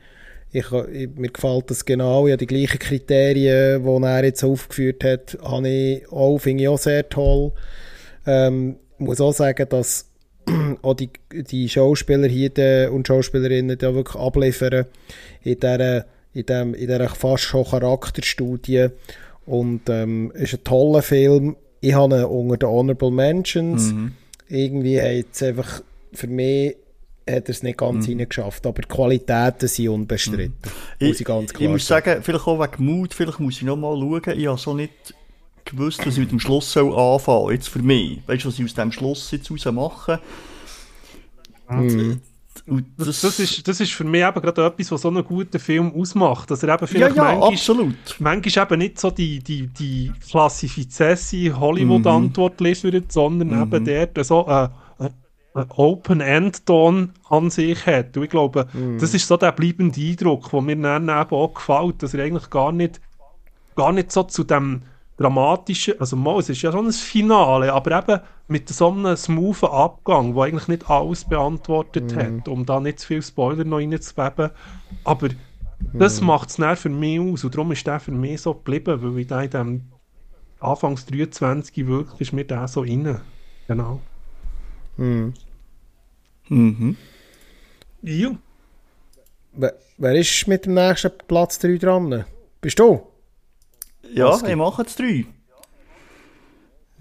Ich, ich, mir gefällt das genau. Ich die gleichen Kriterien, die er jetzt aufgeführt hat, habe ich auch, finde ich auch sehr toll. Ähm, ich muss auch sagen, dass auch die, die Schauspieler hier und Schauspielerinnen da wirklich abliefern in dieser, in dem, in dieser fast schon Charakterstudie. Und ähm, es ist ein toller Film. Ich habe ihn unter den Honorable Mentions. Mhm. Irgendwie hat es einfach für mich hat er es nicht ganz mhm. reingeschafft. Aber die Qualitäten sind unbestritten. Mhm. Muss ich, ganz klar ich muss sagen, vielleicht auch wegen Mut, vielleicht muss ich noch mal schauen. Ich habe so nicht gewusst, was ich mit dem Schluss soll anfangen jetzt für mich. Weißt du, was ich aus dem Schluss jetzt raus mache? Mhm. Das, das, ist, das ist für mich eben gerade etwas, was so einen guten Film ausmacht. Dass er eben vielleicht ja, ja, manchmal, absolut. manchmal eben nicht so die, die, die klassifizesse Hollywood-Antwort mhm. liefert, sondern mhm. eben der so äh, Open-End-Ton an sich hat. Und ich glaube, mm. das ist so der bleibende Eindruck, der mir dann eben auch gefällt, dass er eigentlich gar nicht, gar nicht so zu dem dramatischen, also mal, es ist ja schon ein Finale, aber eben mit so einem smoothen Abgang, wo eigentlich nicht alles beantwortet mm. hat, um da nicht zu viel Spoiler noch reinzubeben. Aber mm. das macht es dann für mich aus und darum ist der für mich so geblieben, weil ich da in dem Anfangs 23 wirklich ist mir der so inne. Genau. Mhm. Mhm. Ja. Wer, wer ist mit dem nächsten Platz 3 dran? Bist du? Ja, ich mache jetzt 3.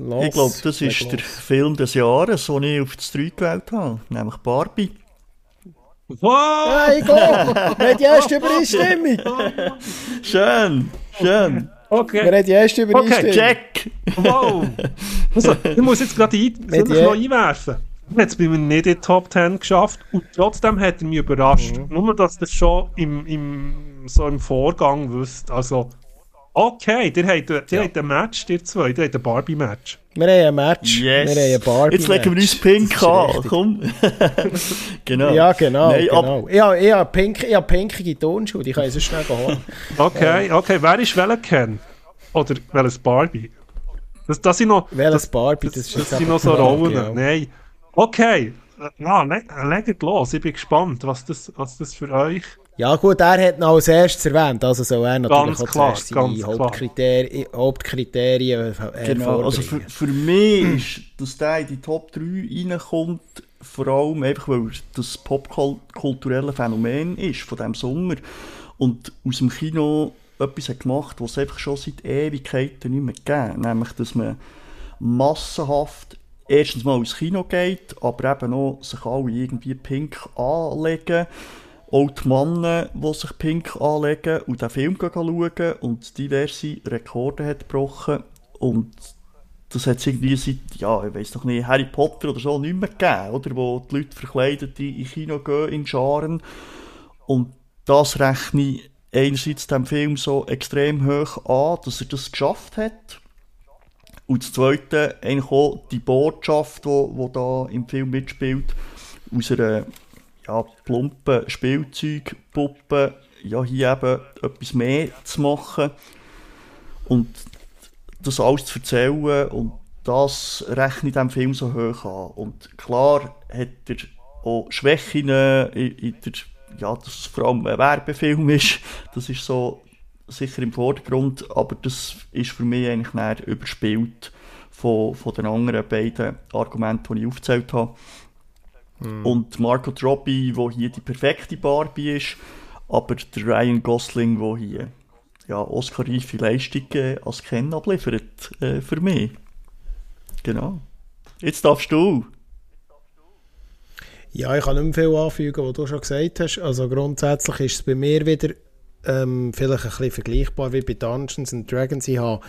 Los, ich glaube, das ist los. der Film des Jahres, den ich auf das 3 gewählt habe, nämlich Barbie. Wow! Hey, go! Wir haben die erste Übereinstimmung! schön, schön. Okay. Wir haben die erste Übereinstimmung. Okay, check! Wow! Also, ich muss jetzt gerade ein, noch einwerfen. Er hat es bei mir nicht in die Top 10 geschafft und trotzdem hat er mich überrascht. Mhm. Nur, dass das schon im, im, so im Vorgang wüsst. Also, okay, der hat, der ja. hat ein Match, der zwei, der hat ein Barbie-Match. Wir haben ein Match. Yes. Wir haben ein Barbie Jetzt legen wir uns pink an, komm. genau. Ja, genau. Nein, genau. Ich, habe, ich habe pink, ich habe pinkige Tonschuhe, die kann ich so schnell holen. okay, okay. Wer ist welcher Ken? Oder welches Barbie? Das, das sind noch... Welches Barbie? Das, das, das sind noch so Rollen. Genau. Nein. Okay. Ja, le legt los. Ich bin gespannt, was das, was das für euch... Ja gut, er hat noch als erstes erwähnt, also soll er natürlich ganz klar, als seine Hauptkriterien, Hauptkriterien Genau, also für, für mich ist, dass der in die Top 3 reinkommt, vor allem einfach, weil das popkulturelle Phänomen ist von diesem Sommer. Und aus dem Kino etwas hat gemacht, was es einfach schon seit Ewigkeiten nicht mehr gegeben nämlich, dass man massenhaft erstens mal ins Kino geht, aber eben auch sich alle irgendwie pink anlegen. Auch die Männer, die sich pink anlegen und den Film schauen und diverse Rekorde hat gebrochen. Und das hat es irgendwie seit, ja, ich weiß noch nicht, Harry Potter oder so nicht mehr gegeben, oder? Wo die Leute verkleidet in Kino gehen, in Scharen. Und das rechne ich einerseits dem Film so extrem hoch an, dass er das geschafft hat. Und das Zweite, eigentlich auch die Botschaft, die, die da im Film mitspielt, aus einer ja, plumpen Spielzeugpuppe, ja, hier eben etwas mehr zu machen und das alles zu erzählen und das rechne ich dem Film so hoch an. Und klar hat er auch Schwächen in, der, ja, dass es vor allem ein Werbefilm ist, das ist so sicher im Vordergrund, aber das ist für mich eigentlich näher überspielt von, von den anderen beiden Argumenten, die ich aufgezählt habe. Mm. Und Margot Robbie, wo hier die perfekte Barbie ist, aber der Ryan Gosling, wo hier ja, Oscar-reife Leistungen als Ken abliefert, äh, für mich. Genau. Jetzt darfst du. Ja, ich kann nicht mehr viel anfügen, was du schon gesagt hast. Also grundsätzlich ist es bei mir wieder ähm, vielleicht ein bisschen vergleichbar wie bei Dungeons and Dragons. Ich habe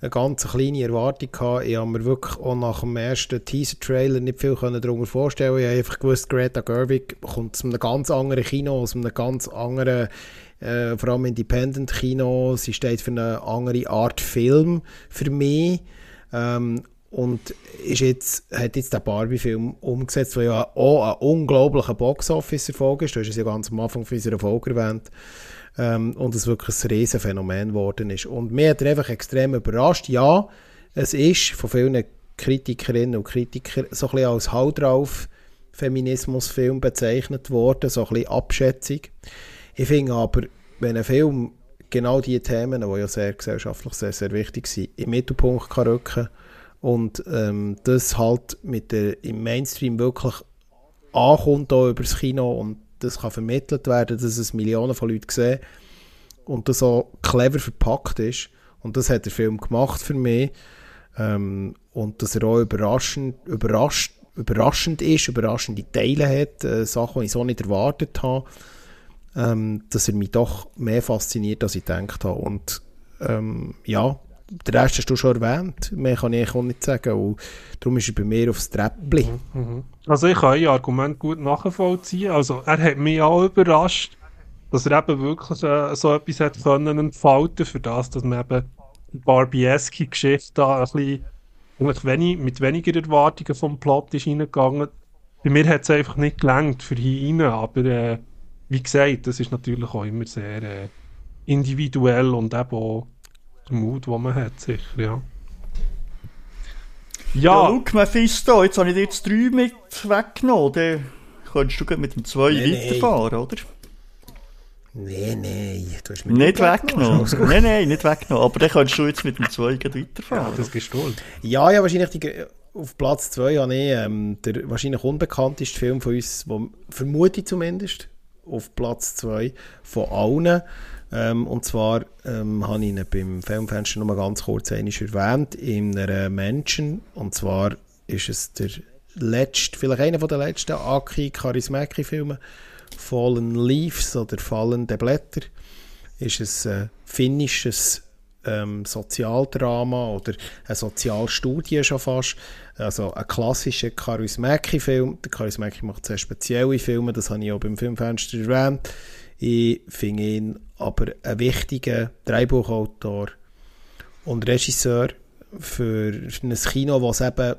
eine ganz kleine Erwartung gehabt. Ich habe mir wirklich auch nach dem ersten Teaser-Trailer nicht viel darüber vorstellen. Ich habe einfach gewusst, Greta Gerwig kommt aus einem ganz anderen Kino, aus einem ganz anderen, äh, vor allem Independent-Kino. Sie steht für eine andere Art Film für mich. Ähm, und ist jetzt, hat jetzt den Barbie-Film umgesetzt, der ja auch ein unglaublicher Box-Office-Erfolg ist. Du hast es ja ganz am Anfang von unserer Folge erwähnt. Ähm, und es wirklich ein riesen Phänomen geworden ist. Und mir hat er einfach extrem überrascht. Ja, es ist von vielen Kritikerinnen und Kritikern so ein bisschen als Hau drauf Feminismusfilm bezeichnet worden, so ein bisschen Abschätzung. Ich finde aber, wenn ein Film genau die Themen, die ja sehr gesellschaftlich sehr, sehr wichtig sind, im Mittelpunkt kann rücken und ähm, das halt mit der, im Mainstream wirklich ankommt hier über das Kino und das kann vermittelt werden, dass es Millionen von Leuten sehen und das so clever verpackt ist. Und das hat der Film gemacht für mich ähm, und dass er auch überraschend, überrascht, überraschend ist, überraschende Teile hat, äh, Sachen, die ich so nicht erwartet habe, ähm, dass er mich doch mehr fasziniert, als ich gedacht habe. Und ähm, ja, den Rest hast du schon erwähnt. Mehr kann ich auch nicht sagen. Und darum ist er bei mir aufs Treppli. Mhm, mhm. Also ich kann Ihr Argument gut nachvollziehen. Also er hat mich auch überrascht, dass er eben wirklich äh, so etwas hat können entfalten für das, dass man eben die Barbieske Geschichte da ein bisschen mit weniger Erwartungen vom Plot ist reingegangen. Bei mir hat es einfach nicht gelangt für hier rein, aber äh, wie gesagt, das ist natürlich auch immer sehr äh, individuell und eben auch der Mut, den man hat, sicher, ja. Ja, ja look, Mephisto, jetzt habe ich dir jetzt drei mit weggenommen. Dann könntest du mit dem zwei nee, weiterfahren, nee. oder? Nein, nein, du hast mich nicht weggenommen. nein, nein, nicht weggenommen. Aber dann könntest du jetzt mit dem zwei weiterfahren. Ja, das gestohlen. Ja, ja, wahrscheinlich die, auf Platz zwei habe ich ähm, der wahrscheinlich unbekannteste Film von uns, wo, vermute ich zumindest, auf Platz zwei von allen. Ähm, und zwar ähm, habe ich ihn beim Filmfenster noch mal ganz kurz erwähnt, in einer Menschen. Und zwar ist es der letzte, vielleicht einer der letzten Aki Karismäki-Filme, Fallen Leaves oder Fallende Blätter. Ist es ein finnisches ähm, Sozialdrama oder eine Sozialstudie schon fast. Also ein klassischer Charismäki-Film. Der Charismäki macht sehr spezielle Filme, das habe ich auch beim Filmfenster erwähnt. Ich finde ihn aber ein wichtiger Drehbuchautor und Regisseur für ein Kino, das es eben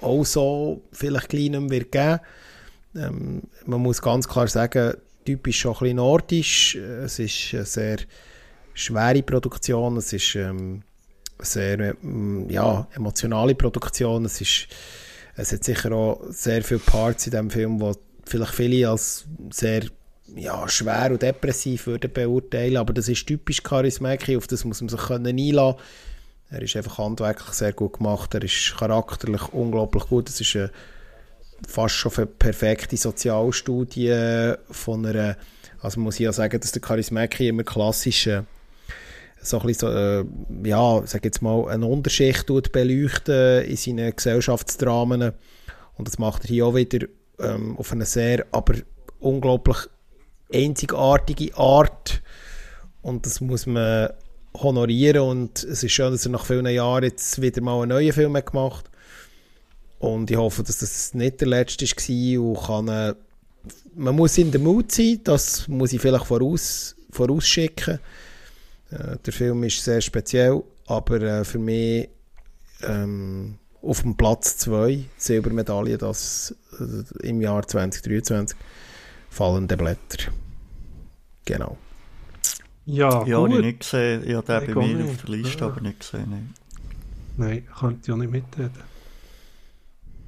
auch so vielleicht mehr wird geben ähm, Man muss ganz klar sagen, typisch schon ein bisschen nordisch. Es ist eine sehr schwere Produktion, es ist ähm, eine sehr ähm, ja, emotionale Produktion. Es, ist, es hat sicher auch sehr viele Parts in diesem Film, die vielleicht viele als sehr ja, schwer und depressiv würde beurteilen, aber das ist typisch Charismäki, auf das muss man sich können einlassen Er ist einfach handwerklich sehr gut gemacht, er ist charakterlich unglaublich gut, es ist eine fast schon eine perfekte Sozialstudie von einer, also muss ich ja sagen, dass der Charismäki immer klassische so ein bisschen so, äh, ja, sag jetzt mal, eine Unterschicht beleuchten in seinen Gesellschaftsdramen. Und das macht er hier auch wieder ähm, auf eine sehr, aber unglaublich einzigartige Art. Und das muss man honorieren. Und es ist schön, dass er nach vielen Jahren jetzt wieder mal einen neuen Film hat gemacht. Und ich hoffe, dass das nicht der letzte war und kann, äh, man muss in der Mut sein, das muss ich vielleicht voraus, vorausschicken. Äh, der Film ist sehr speziell, aber äh, für mich ähm, auf dem Platz 2 Silbermedaille das äh, im Jahr 2023 fallende Blätter. Genau. Ja, ja gut. habe ich nicht gesehen. Ich habe den bei mir nicht. auf der Liste ja. aber nicht gesehen. Nein, nein könnte ich auch nicht mitreden.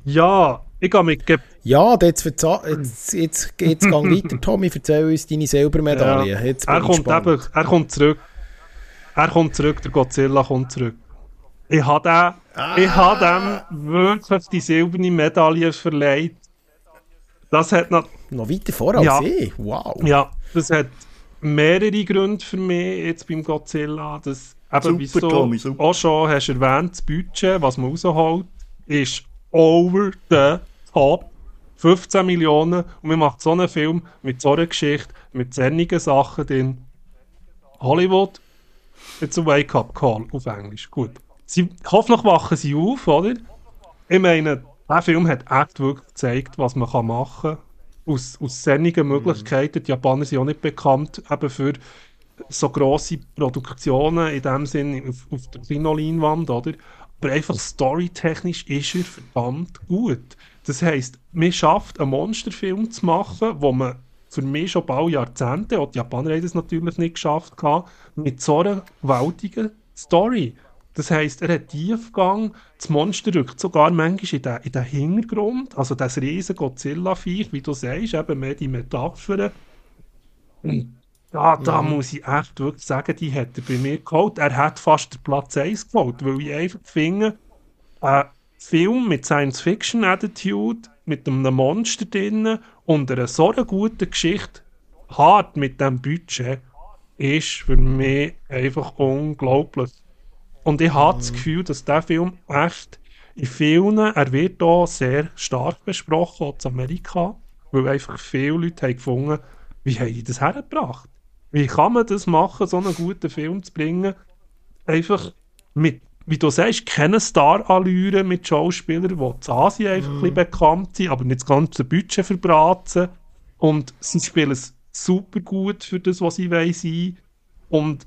Ja, ich gehe mit... Ge ja, jetzt, jetzt, jetzt, jetzt, gang weiter. Tommy, erzähl uns deine Silbermedaille. Ja. Jetzt er, kommt eben, er kommt zurück. Er kommt zurück, der Godzilla kommt zurück. Ich habe ah. Ich habe dem wirklich die silberne Medaille verleiht. Das hat noch... Noch weiter vor als ja. ich? Wow. Ja, das hat mehrere Gründe für mich jetzt beim Godzilla. Das, eben, super, du Tommy, auch schon hast erwähnt, das Budget, was man rausholt. ist over the top. 15 Millionen und man macht so einen Film mit so einer Geschichte, mit sonnigen Sachen drin. Hollywood, it's a Wake-up-Call auf Englisch. Gut. Sie, hoffentlich wachen sie auf, oder? Ich meine, der Film hat echt wirklich gezeigt, was man machen kann. Aus, aus sonnigen Möglichkeiten. Die Japaner sind auch nicht bekannt eben für so grosse Produktionen in dem Sinn auf, auf der Kinoleinwand, oder? Aber einfach storytechnisch ist er verdammt gut. Das heisst, man schafft einen Monsterfilm zu machen, wo man für mich schon bald Jahrzehnte, und die Japaner haben das natürlich nicht geschafft, mit so einer gewaltigen Story. Das heisst, er hat Tiefgang, das Monster rückt sogar manchmal in den, in den Hintergrund, also das riesen Godzilla-Viech, wie du sagst, eben mehr die Metaphern. Und ja, da mhm. muss ich echt wirklich sagen, die hat er bei mir geholt. Er hat fast den Platz 1 geholt, weil ich einfach finde, ein Film mit Science-Fiction-Attitude, mit einem Monster drin und einer so einer guten Geschichte, hart mit dem Budget, ist für mich einfach unglaublich. Und ich habe mhm. das Gefühl, dass der Film echt in vielen, er wird hier sehr stark besprochen, auch in Amerika, weil einfach viele Leute haben gefunden, wie haben die das hergebracht? Wie kann man das machen, so einen guten Film zu bringen? Einfach mit, wie du sagst, keine Star-Allüre mit Schauspielern, die in Asien einfach mm. ein bekannt sind, aber nicht das ganze Budget verbraten. Und sie spielen es super gut für das, was sie wollen sein. Und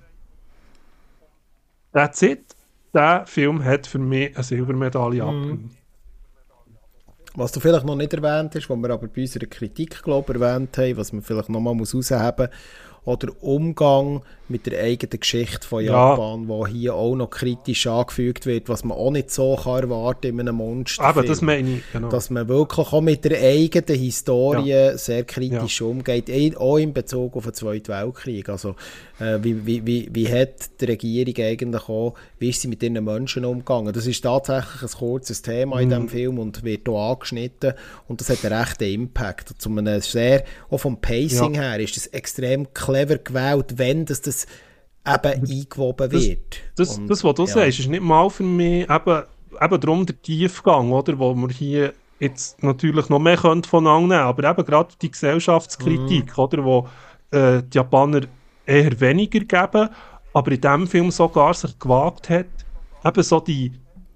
that's it. Der Film hat für mich eine Silbermedaille abgenommen. Was du vielleicht noch nicht erwähnt hast, was wir aber bei unserer Kritik glaub, erwähnt haben, was man vielleicht noch mal muss herausheben muss, oder Umgang mit der eigenen Geschichte von Japan, ja. wo hier auch noch kritisch angefügt wird, was man auch nicht so kann erwarten in einem Monster. Aber das meine ich, genau. Dass man wirklich auch mit der eigenen Historie ja. sehr kritisch ja. umgeht, auch in Bezug auf den Zweiten Weltkrieg. Also äh, wie, wie, wie, wie hat die Regierung eigentlich auch, wie ist sie mit ihren Menschen umgegangen? Das ist tatsächlich ein kurzes Thema mhm. in diesem Film und wird hier angeschnitten und das hat einen rechten Impact. Zu einem sehr, auch vom Pacing her ist das extrem clever gewählt, wenn das, das eben eingewoben wird. Das, das, das was du ja. sagst, ist nicht mal für mich eben, eben darum der Tiefgang, oder, wo wir hier jetzt natürlich noch mehr können von nehmen aber eben gerade die Gesellschaftskritik, mhm. oder, wo äh, die Japaner eher weniger geben, aber in diesem Film sogar sich gewagt hat, eben so die,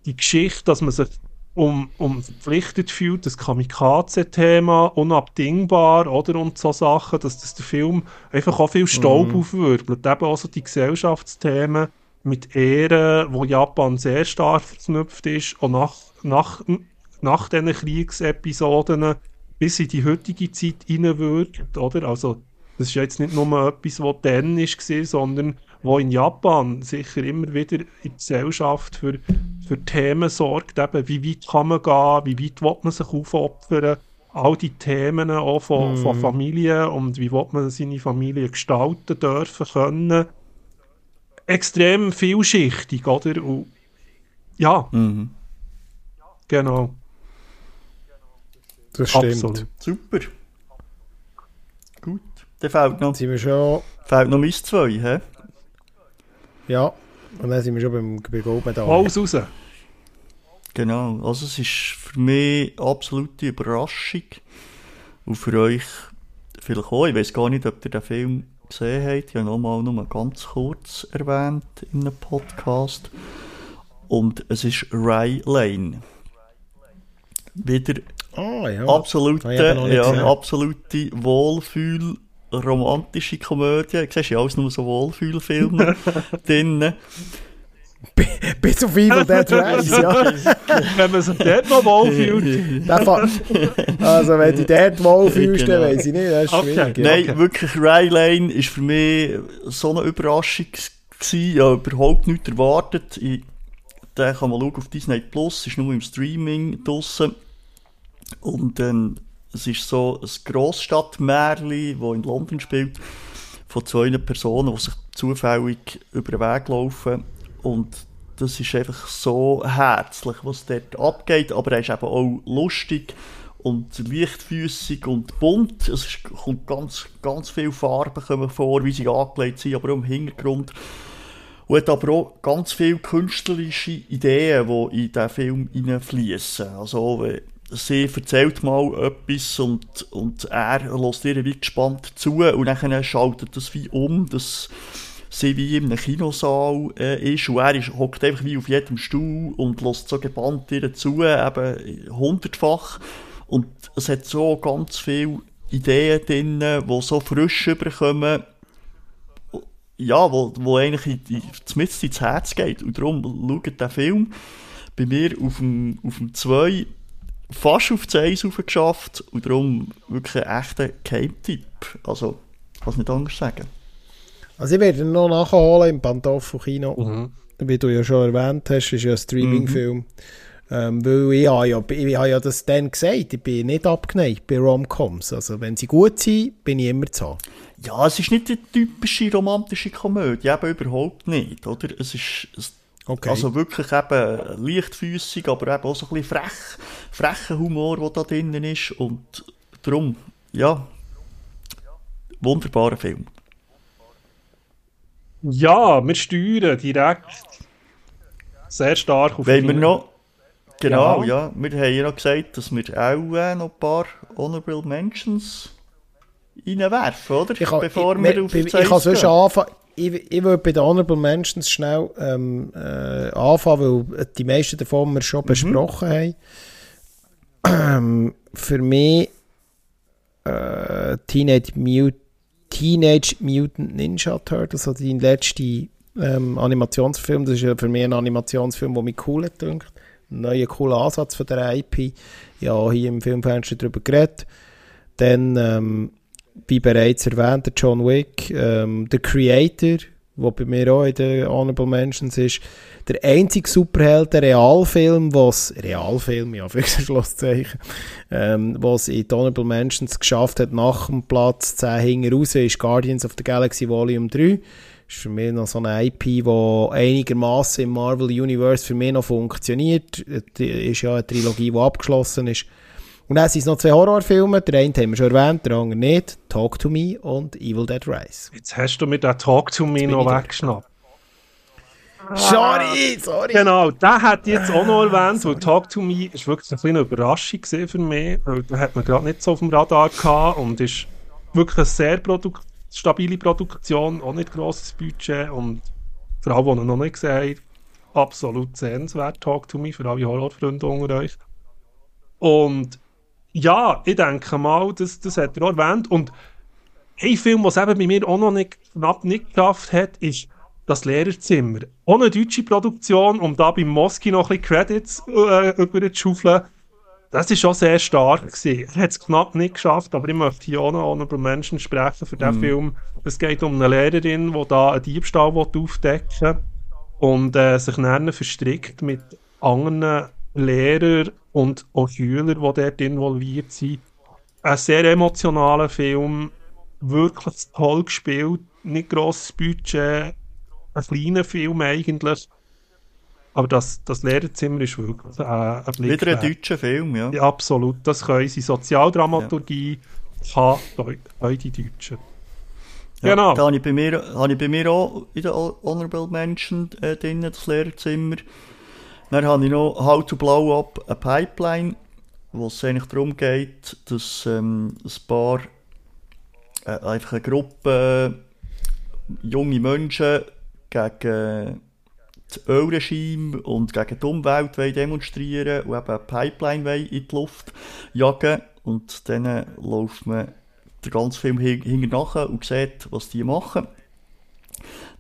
die Geschichte, dass man sich um, um verpflichtet fühlt, das Kamikaze-Thema, unabdingbar, oder, und so Sachen, dass das der Film einfach auch viel Staub mhm. aufwirbelt. Eben auch so die Gesellschaftsthemen mit Ehren, wo Japan sehr stark verknüpft ist, und nach, nach, nach diesen Kriegsepisoden bis in die heutige Zeit hineinwirkt, oder? Also, das ist jetzt nicht nur etwas, was dann war, sondern wo in Japan sicher immer wieder in der Gesellschaft für, für Themen sorgt, eben wie weit kann man gehen, wie weit will man sich aufopfern, all die Themen auch von, mm. von Familie und wie will man seine Familie gestalten dürfen können. Extrem vielschichtig, oder? Und, ja. Mhm. Genau. Das stimmt. Absolut. Super. Gut. Dann fehlt noch, sind wir schon... fehlt noch Miss 2, hä? Ja, und dann sind wir schon beim, bei Goldmedaille. Alles raus. Genau, also es ist für mich eine absolute Überraschung. Und für euch vielleicht auch. Ich weiß gar nicht, ob ihr den Film gesehen habt. Ich habe nochmal nur ganz kurz erwähnt in einem Podcast. Und es ist Rye Lane. Wieder oh, ja. absolute, ja, absolute Wohlfühl romantische Komödie. Du siehst ja alles nur so Wohlfühlfilme drin. Bis auf Evil Dead Rise, ja. wenn man sich dort noch wohlfühlt. also, wenn du dort wohlfühlst, genau. dann weiss ich nicht, das ist okay. schwierig. Nein, okay. wirklich, Rye Lane war für mich so eine Überraschung gewesen. Ich habe überhaupt nichts erwartet. Ich, den kann man schauen auf Disney Plus, ist nur im Streaming draussen. Und dann es ist so ein Grossstadtmärli, das in London spielt, von zwei Personen, die sich zufällig über den Weg laufen. Und das ist einfach so herzlich, was dort abgeht. Aber er ist eben auch lustig und leichtfüßig und bunt. Es ist, kommt ganz, ganz viele Farben vor, wie sie angelegt sind, aber auch im Hintergrund. Und hat aber auch ganz viele künstlerische Ideen, die in diesen Film hineinfließen. Also, sie erzählt mal etwas und, und er lässt ihr wie gespannt zu und dann schaltet das wie um, dass sie wie in einem Kinosaal äh, ist und er hockt einfach wie auf jedem Stuhl und lässt so gebannt ihr zu, eben hundertfach. Und es hat so ganz viele Ideen drin, die so frisch überkommen, ja, wo, wo eigentlich in, zumindest ins Herz geht. Und darum schaut der Film bei mir auf dem, auf dem 2 fast auf das 1 geschafft und darum wirklich ein echter Keimtipp. Also, es nicht anders sagen. Also ich werde ihn noch nachholen im Pantoffel-Kino. Mhm. Wie du ja schon erwähnt hast, ist ja ein Streaming-Film. Mhm. Ähm, weil ich habe, ja, ich habe ja das dann gesagt, ich bin nicht abgeneigt bei Romcoms. Also wenn sie gut sind, bin ich immer zu haben. Ja, es ist nicht die typische romantische Komödie, eben überhaupt nicht, oder? Es ist... Okay. Also wirklich eben leichtfüßig, aber eben auch so ein bisschen frech, frecher Humor, der da drinnen ist. Und darum, ja, wunderbarer Film. Ja, wir steuern direkt sehr stark auf Wenn wir noch, genau, ja. ja. wir haben ja noch gesagt, dass wir auch äh, noch ein paar Honorable Mentions reinwerfen, oder? Ich, Bevor ich, wir auf ich, ich kann sonst anfangen. Ich, ich würde bei den Honorable Mentions schnell ähm, äh, anfangen, weil die meisten davon wir schon mhm. besprochen haben. Ähm, für mich äh, Teenage Mutant Teenage Mutant Ninja Turtles, also dein letzter ähm, Animationsfilm. Das ist ja für mich ein Animationsfilm, der mich cool hat, Ein neuer cooler Ansatz von der IP. Ja, hier im Filmfenster darüber geredet. Dann, ähm, wie bereits erwähnt, der John Wick, ähm, der Creator, der bei mir auch in den Honorable Mentions ist. Der einzige Superheld, der Realfilm, was Realfilm, ja, für Schlusszeichen, ähm, was in die Honorable Mentions geschafft hat, nach dem Platz 10 hinten ist Guardians of the Galaxy Volume 3. Ist für mich noch so eine IP, die einigermaßen im Marvel Universe für mich noch funktioniert. Das ist ja eine Trilogie, die abgeschlossen ist. Und dann sind es noch zwei Horrorfilme. Der eine haben wir schon erwähnt, der andere nicht. Talk to Me und Evil Dead Rise. Jetzt hast du mir den Talk to Me noch weggeschnappt. Sorry, sorry. Genau, der hat jetzt auch noch erwähnt, weil Talk to Me ist wirklich ein eine Überraschung für mich. Weil da hat man gerade nicht so auf dem Radar gehabt und ist wirklich eine sehr Produ stabile Produktion, auch nicht grosses Budget und für alle, die ihn noch nicht gesehen haben, absolut sehenswert, Talk to Me, für alle Horrorfreunde unter euch. Und ja, ich denke mal, das, das hat er auch erwähnt. Und ein Film, was eben bei mir auch noch nicht, knapp nicht geschafft hat, ist das Lehrerzimmer. Ohne deutsche Produktion, um da beim Moski noch ein bisschen Credits äh, über zu schaufeln. Das ist schon sehr stark gewesen. Er hat es knapp nicht geschafft, aber ich möchte hier auch noch über Menschen sprechen für diesen mm. Film. Es geht um eine Lehrerin, die da einen Diebstahl aufdecken will und äh, sich dann verstrickt mit anderen Lehrern und auch Schüler, die dort involviert sind. Ein sehr emotionaler Film, wirklich toll gespielt, nicht grosses Budget, ein kleiner Film eigentlich. Aber das, das Lehrerzimmer ist wirklich äh, ein Blick Wieder ein deutscher Film, ja. ja. Absolut, das können sie. Sozialdramaturgie ja. kann, können die Deutschen. Ja, genau. Da habe ich, bei mir, habe ich bei mir auch in der Honorable Mention äh, drin, das Lehrerzimmer. Dann habe ich noch How to Blow Up a Pipeline, wo es eigentlich darum geht, dass ähm, ein paar, einfach eine Gruppe äh, junge Menschen gegen das Ölregime und gegen die Umwelt demonstrieren und eben eine Pipeline in die Luft jagen. Und dann läuft man den ganzen Film hinten nachher und sieht, was die machen.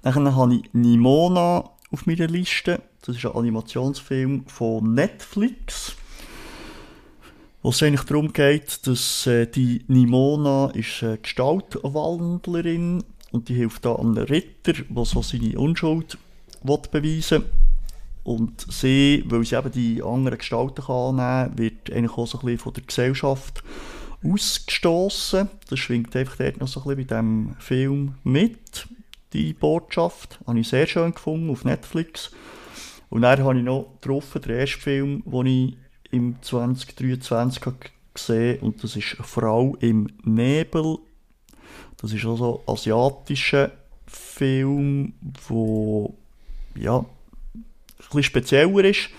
Dann habe ich Nimona auf meiner Liste. Das ist ein Animationsfilm von Netflix. Wo es eigentlich darum geht, dass äh, die Nimona ist eine Gestaltwandlerin und die hilft da einem Ritter, der so seine Unschuld will beweisen Und sie, weil sie eben die anderen Gestalten kann annehmen wird eigentlich auch so ein bisschen von der Gesellschaft ausgestoßen. Das schwingt einfach dort noch so ein bisschen bei diesem Film mit die Botschaft. Habe ich sehr schön gefunden auf Netflix. Und dann habe ich noch getroffen, den ersten Film, den ich im 2023 gesehen habe. Und das ist Frau im Nebel. Das ist also ein asiatischer Film, wo ja, ein bisschen spezieller ist,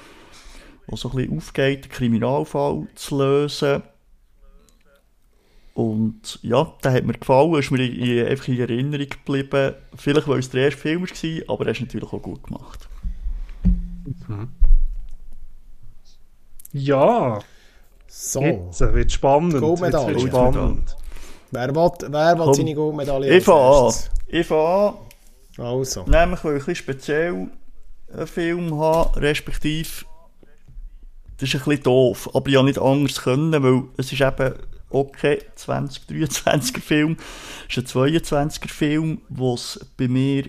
wo so ein bisschen aufgeht, einen Kriminalfall zu lösen. Und ja, der hat mir gefallen, ist mir in, einfach in Erinnerung geblieben. Vielleicht, weil es der erste Film war, aber er ist natürlich auch gut gemacht. Ja, So. jetzt wird spannend. Goldmedaille. Jetzt wird spannend. Wer will, wer will seine Goldmedaille Ich fange an. Ich fange an. Also. Nämlich, weil ich ein bisschen speziell einen Film habe, respektive, das ist ein bisschen doof, aber ich habe nicht anders können, weil es ist eben okay, 2023er Film, es ist ein 22er Film, der bei mir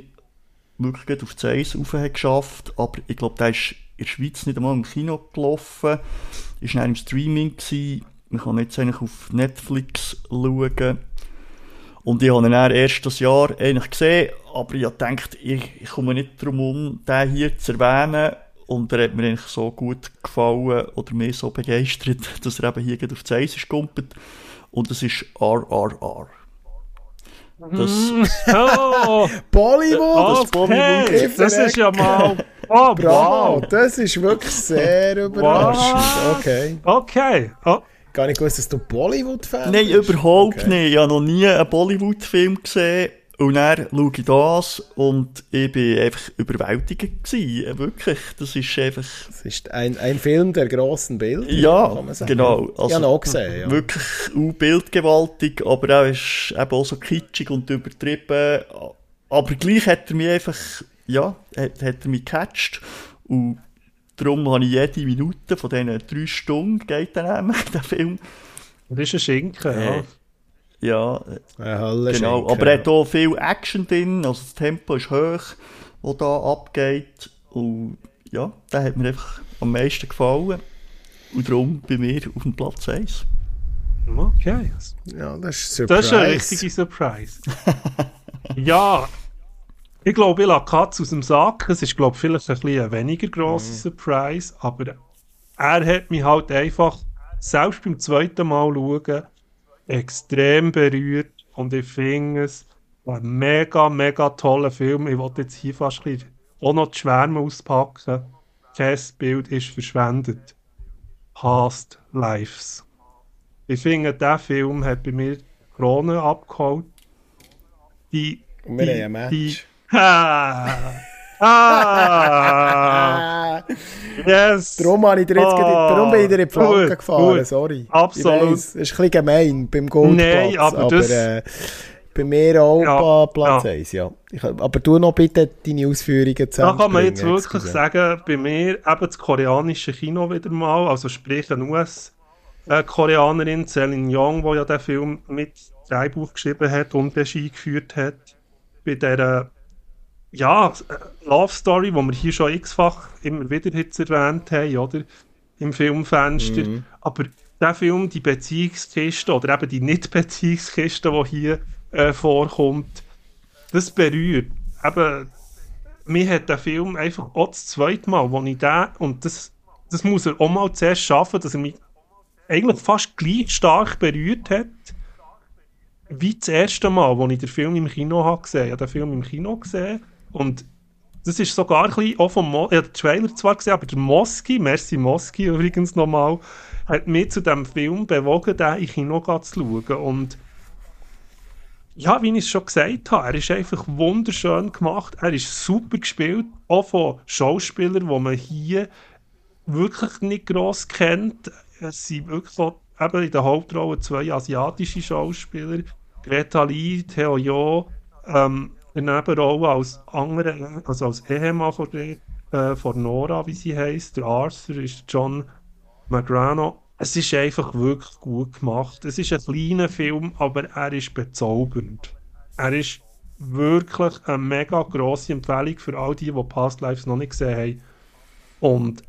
wirklich auf die Eis rauf hat geschafft, aber ich glaube, der ist in der Schweiz nicht einmal im Kino gelaufen, ist dann im Streaming gewesen, man kann jetzt eigentlich auf Netflix schauen, und ich habe ihn dann erst das Jahr eigentlich gesehen, aber ich gedacht, ich, ich komme nicht darum um, den hier zu erwähnen. Und er hat mir eigentlich so gut gefallen oder mir so begeistert, dass er eben hier gerade auf die Eis ist gumpet. Und das ist RRR. Das, Oh, Bollywood! okay. Bollywood. Das ist ja mal... Oh, Bravo! wow. Das ist wirklich sehr überraschend. Okay. Okay. Oh, Gar nicht gewusst, dass du Bollywood-Fan nein, bist. überhaupt Okay. nicht. Ich habe noch nie einen Bollywood-Film gesehen. Und dann schaue ich das und ich bin einfach überwältigt gewesen. Wirklich, das ist einfach... Es ist ein, ein Film der grossen Bilder. Ja, kann man sagen. genau. ich habe ihn auch gesehen. Ja. Wirklich auch bildgewaltig, aber auch ist eben auch so kitschig und übertrieben. Aber gleich hat er mich einfach, ja, hat, hat er mich gecatcht. Und darum habe ich jede Minute von diesen drei Stunden, geht dann nämlich, der Film. das ist ein Schinken, ja. Äh, Ja, Ein Hölle genau. Aber er hat auch viel Action drin, also das Tempo ist hoch, was da abgeht. Und ja, der hat mir einfach am meisten gefallen. Und darum bei mir auf dem Platz 1. Okay. Ja, das ist ein Das ist eine Surprise. richtige Surprise. ja, ich glaube, ich lasse die Katze aus dem Sack. Es ist, glaube ich, vielleicht ein bisschen weniger grosse Surprise, aber er hat mich halt einfach, selbst beim zweiten Mal schauen, extrem berührt und ich finde es ein mega, mega toller Film. Ich wollte jetzt hier fast ein bisschen auch noch die Schwärme auspacken. Kein Bild ist verschwendet. Past Lives. Ich finde, der Film hat bei mir die Krone abgeholt. Die. Und wir die, haben ein Die, Match. ah, ah, yes. darum, habe ich dir jetzt Ah, gerade, darum bin ich dir in die Flanke gut, gefahren, gut. sorry. Absolut. Weiss, das ist ein bisschen gemein beim Goldplatz, Nein, aber das- äh, bei mir auch Ja, Platz ja. 1, ja. Ich, aber du noch bitte deine Ausführungen Da zusammen. kann man jetzt wirklich sagen, bei mir eben das koreanische Kino wieder mal, also sprich eine US-Koreanerin, Celine Young, die ja den Film mit Drehbuch geschrieben hat und Regie geführt hat, bei dieser ja, äh, Love Story, die wir hier schon x-fach immer wieder jetzt erwähnt haben, oder? Im Filmfenster. Aber der Film, die Beziehungskiste oder eben die Nicht-Beziehungskiste, die hier äh, vorkommt, das berührt. Eben, mir hat der Film einfach auch das zweite Mal, wo ich den, und das, das muss er auch mal zuerst schaffen, dass er mich eigentlich fast gleich stark berührt hat, wie das erste Mal, wo ich den Film im Kino habe gesehen. Ich habe den Film im Kino gesehen und das ist sogar ein bisschen auch vom Mo ich habe Trailer zwar gesehen, aber der Moski, merci Moski übrigens nochmal, hat mich zu dem Film bewogen, den im Kino zu schauen. Und ja, wie ich es schon gesagt habe, er ist einfach wunderschön gemacht. Er ist super gespielt, auch von Schauspielern, die man hier wirklich nicht gross kennt. Es sind wirklich so, eben in der Hauptrolle zwei asiatische Schauspieler. Greta Lee, Theo Jo, ähm, der Nebenrolle als andere, also als Ehemann von, äh, von Nora, wie sie heißt. Der Arthur ist John Magrano. Es ist einfach wirklich gut gemacht. Es ist ein kleiner Film, aber er ist bezaubernd. Er ist wirklich eine mega grosse Empfehlung für all die, die Past Lives noch nicht gesehen haben. Und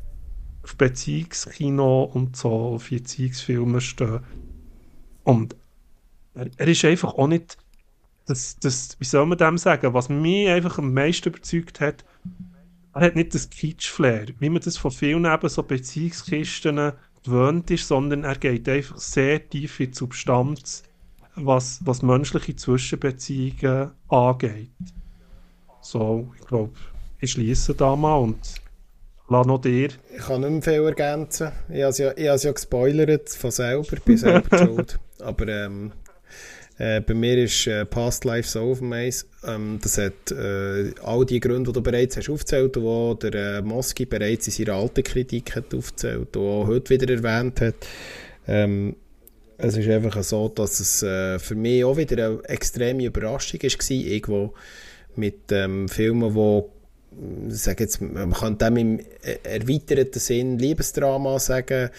auf Beziehungskino und so, auf Beziehungsfilme stehen. Und er, er ist einfach auch nicht, das, das, wie soll man dem sagen, was mich einfach am meisten überzeugt hat, er hat nicht das Kitsch-Flair, wie man das von vielen eben so Beziehungskisten gewöhnt ist, sondern er geht einfach sehr tief in die Substanz, was, was menschliche Zwischenbeziehungen angeht. So, ich glaube, ich schließe da mal und lasse noch dir. Ich kann nicht mehr viel ergänzen. Ich habe es ja, ich habe es ja gespoilert von selber, bin selber schuld. Aber ähm, äh, bei mir ist äh, Past Life so auf dem Eis. Ähm, das hat äh, all die Gründe, die du bereits hast aufgezählt und die der äh, Moski bereits in seiner alten Kritik hat aufgezählt und auch heute wieder erwähnt hat. Ähm, es ist einfach so, dass es äh, für mich auch wieder eine extreme Überraschung war, irgendwo mit ähm, Filmen, wo sage jetzt, man kann dem im erweiterten Sinn Liebesdrama sagen,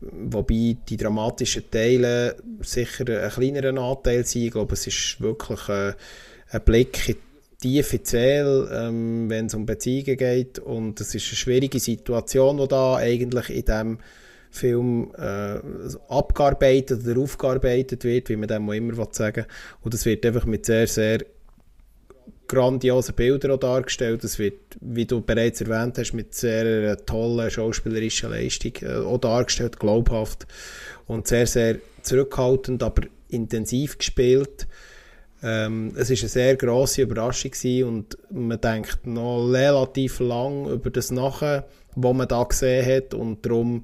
wobei die dramatischen Teile sicher ein kleinerer Anteil sind. Ich glaube, es ist wirklich äh, ein Blick in die tiefe Zähl, ähm, wenn es um Beziehungen geht und es ist eine schwierige Situation, die da eigentlich in dem Film äh, abgearbeitet oder aufgearbeitet wird, wie man dem immer sagen will. Und es wird einfach mit sehr, sehr grandiosen Bilder auch dargestellt. Es wird, wie du bereits erwähnt hast, mit sehr tollen schauspielerischen Leistung äh, auch dargestellt, glaubhaft und sehr, sehr zurückhaltend, aber intensiv gespielt. Ähm, es ist eine sehr grosse Überraschung und man denkt noch relativ lang über das nachher, was man da gesehen hat und darum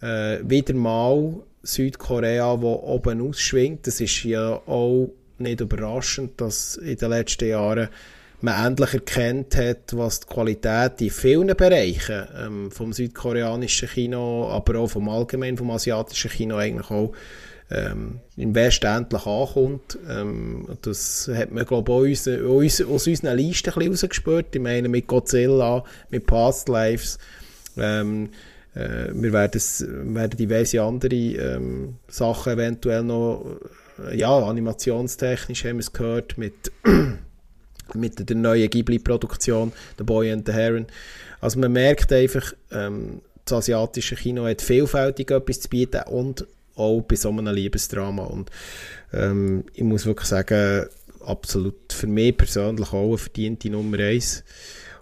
äh, wieder mal Südkorea, wo oben ausschwingt. Das ist ja auch nicht überraschend, dass in den letzten Jahren man endlich erkennt hat, was die Qualität in vielen Bereichen ähm, vom südkoreanischen Kino, aber auch vom allgemeinen, vom asiatischen Kino eigentlich auch ähm, im Westen endlich ankommt. Ähm, das hat man, glaube ich, aus, aus unseren Listen ein rausgespürt. Ich meine, mit Godzilla, mit Past Lives, ähm, äh, wir werden, werden diverse andere ähm, Sachen eventuell noch ja, animationstechnisch haben wir es gehört mit, mit der neuen Ghibli-Produktion, The Boy and the Heron. Also man merkt einfach, ähm, das asiatische Kino hat vielfältig etwas zu bieten und auch bei so einem Liebesdrama. Und ähm, ich muss wirklich sagen, absolut für mich persönlich auch eine verdiente Nummer 1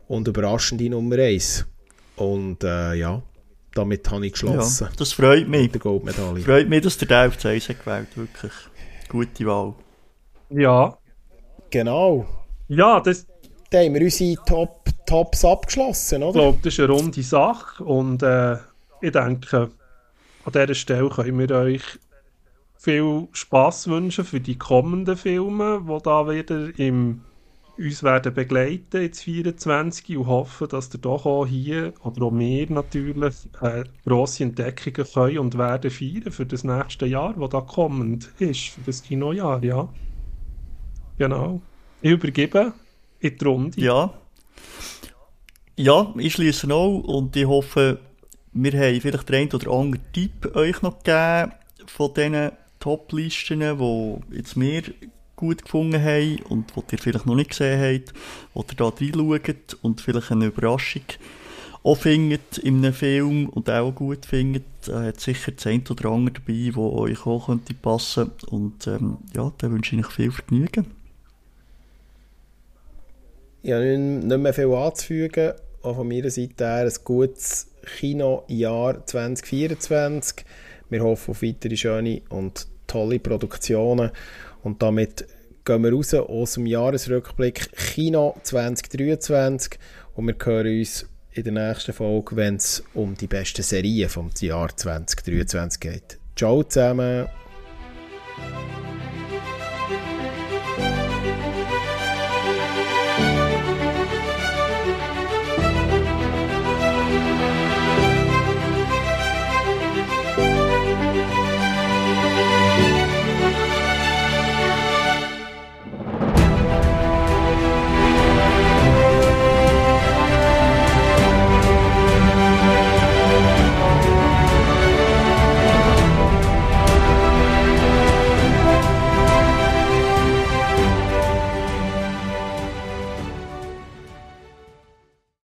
und überraschende Nummer 1. Und äh, ja, damit habe ich geschlossen. Ja, das freut mich. Freut mich, dass der Delf 1 gewählt wirklich. Gute Wahl. Ja. Genau. Ja, das... Da haben wir unsere Top, Tops abgeschlossen, oder? Ich glaube, das ist eine runde Sache und äh, ich denke, an dieser Stelle können wir euch viel Spaß wünschen für die kommenden Filme, die da wieder im uns werden begleiten ins 24 und hoffen, dass ihr doch auch hier oder auch wir natürlich äh, grosse Entdeckungen können und werden feiern für das nächste Jahr, das da kommend ist, für das Kinojahr, ja. Genau. Ich übergebe in die Runde. Ja. Ja, ich schließe auch und ich hoffe, wir haben vielleicht den einen oder anderen Tipp euch noch gegeben von diesen Top-Listen, die jetzt mir gut gefunden haben und was ihr vielleicht noch nicht gesehen habt, wo ihr da reinschaut und vielleicht eine Überraschung auch findet in einem Film und auch gut findet, äh, hat sicher das eine oder andere dabei, wo euch auch könnte passen und ähm, ja, da wünsche ich euch viel Vergnügen. Ich habe nicht mehr viel anzufügen, auch von meiner Seite her ein gutes Kinojahr 2024. Wir hoffen auf weitere schöne und tolle Produktionen und damit gehen wir raus aus dem Jahresrückblick Kino 2023 und wir hören uns in der nächsten Folge, wenn es um die besten Serien vom Jahr 2023 geht. Ciao zusammen!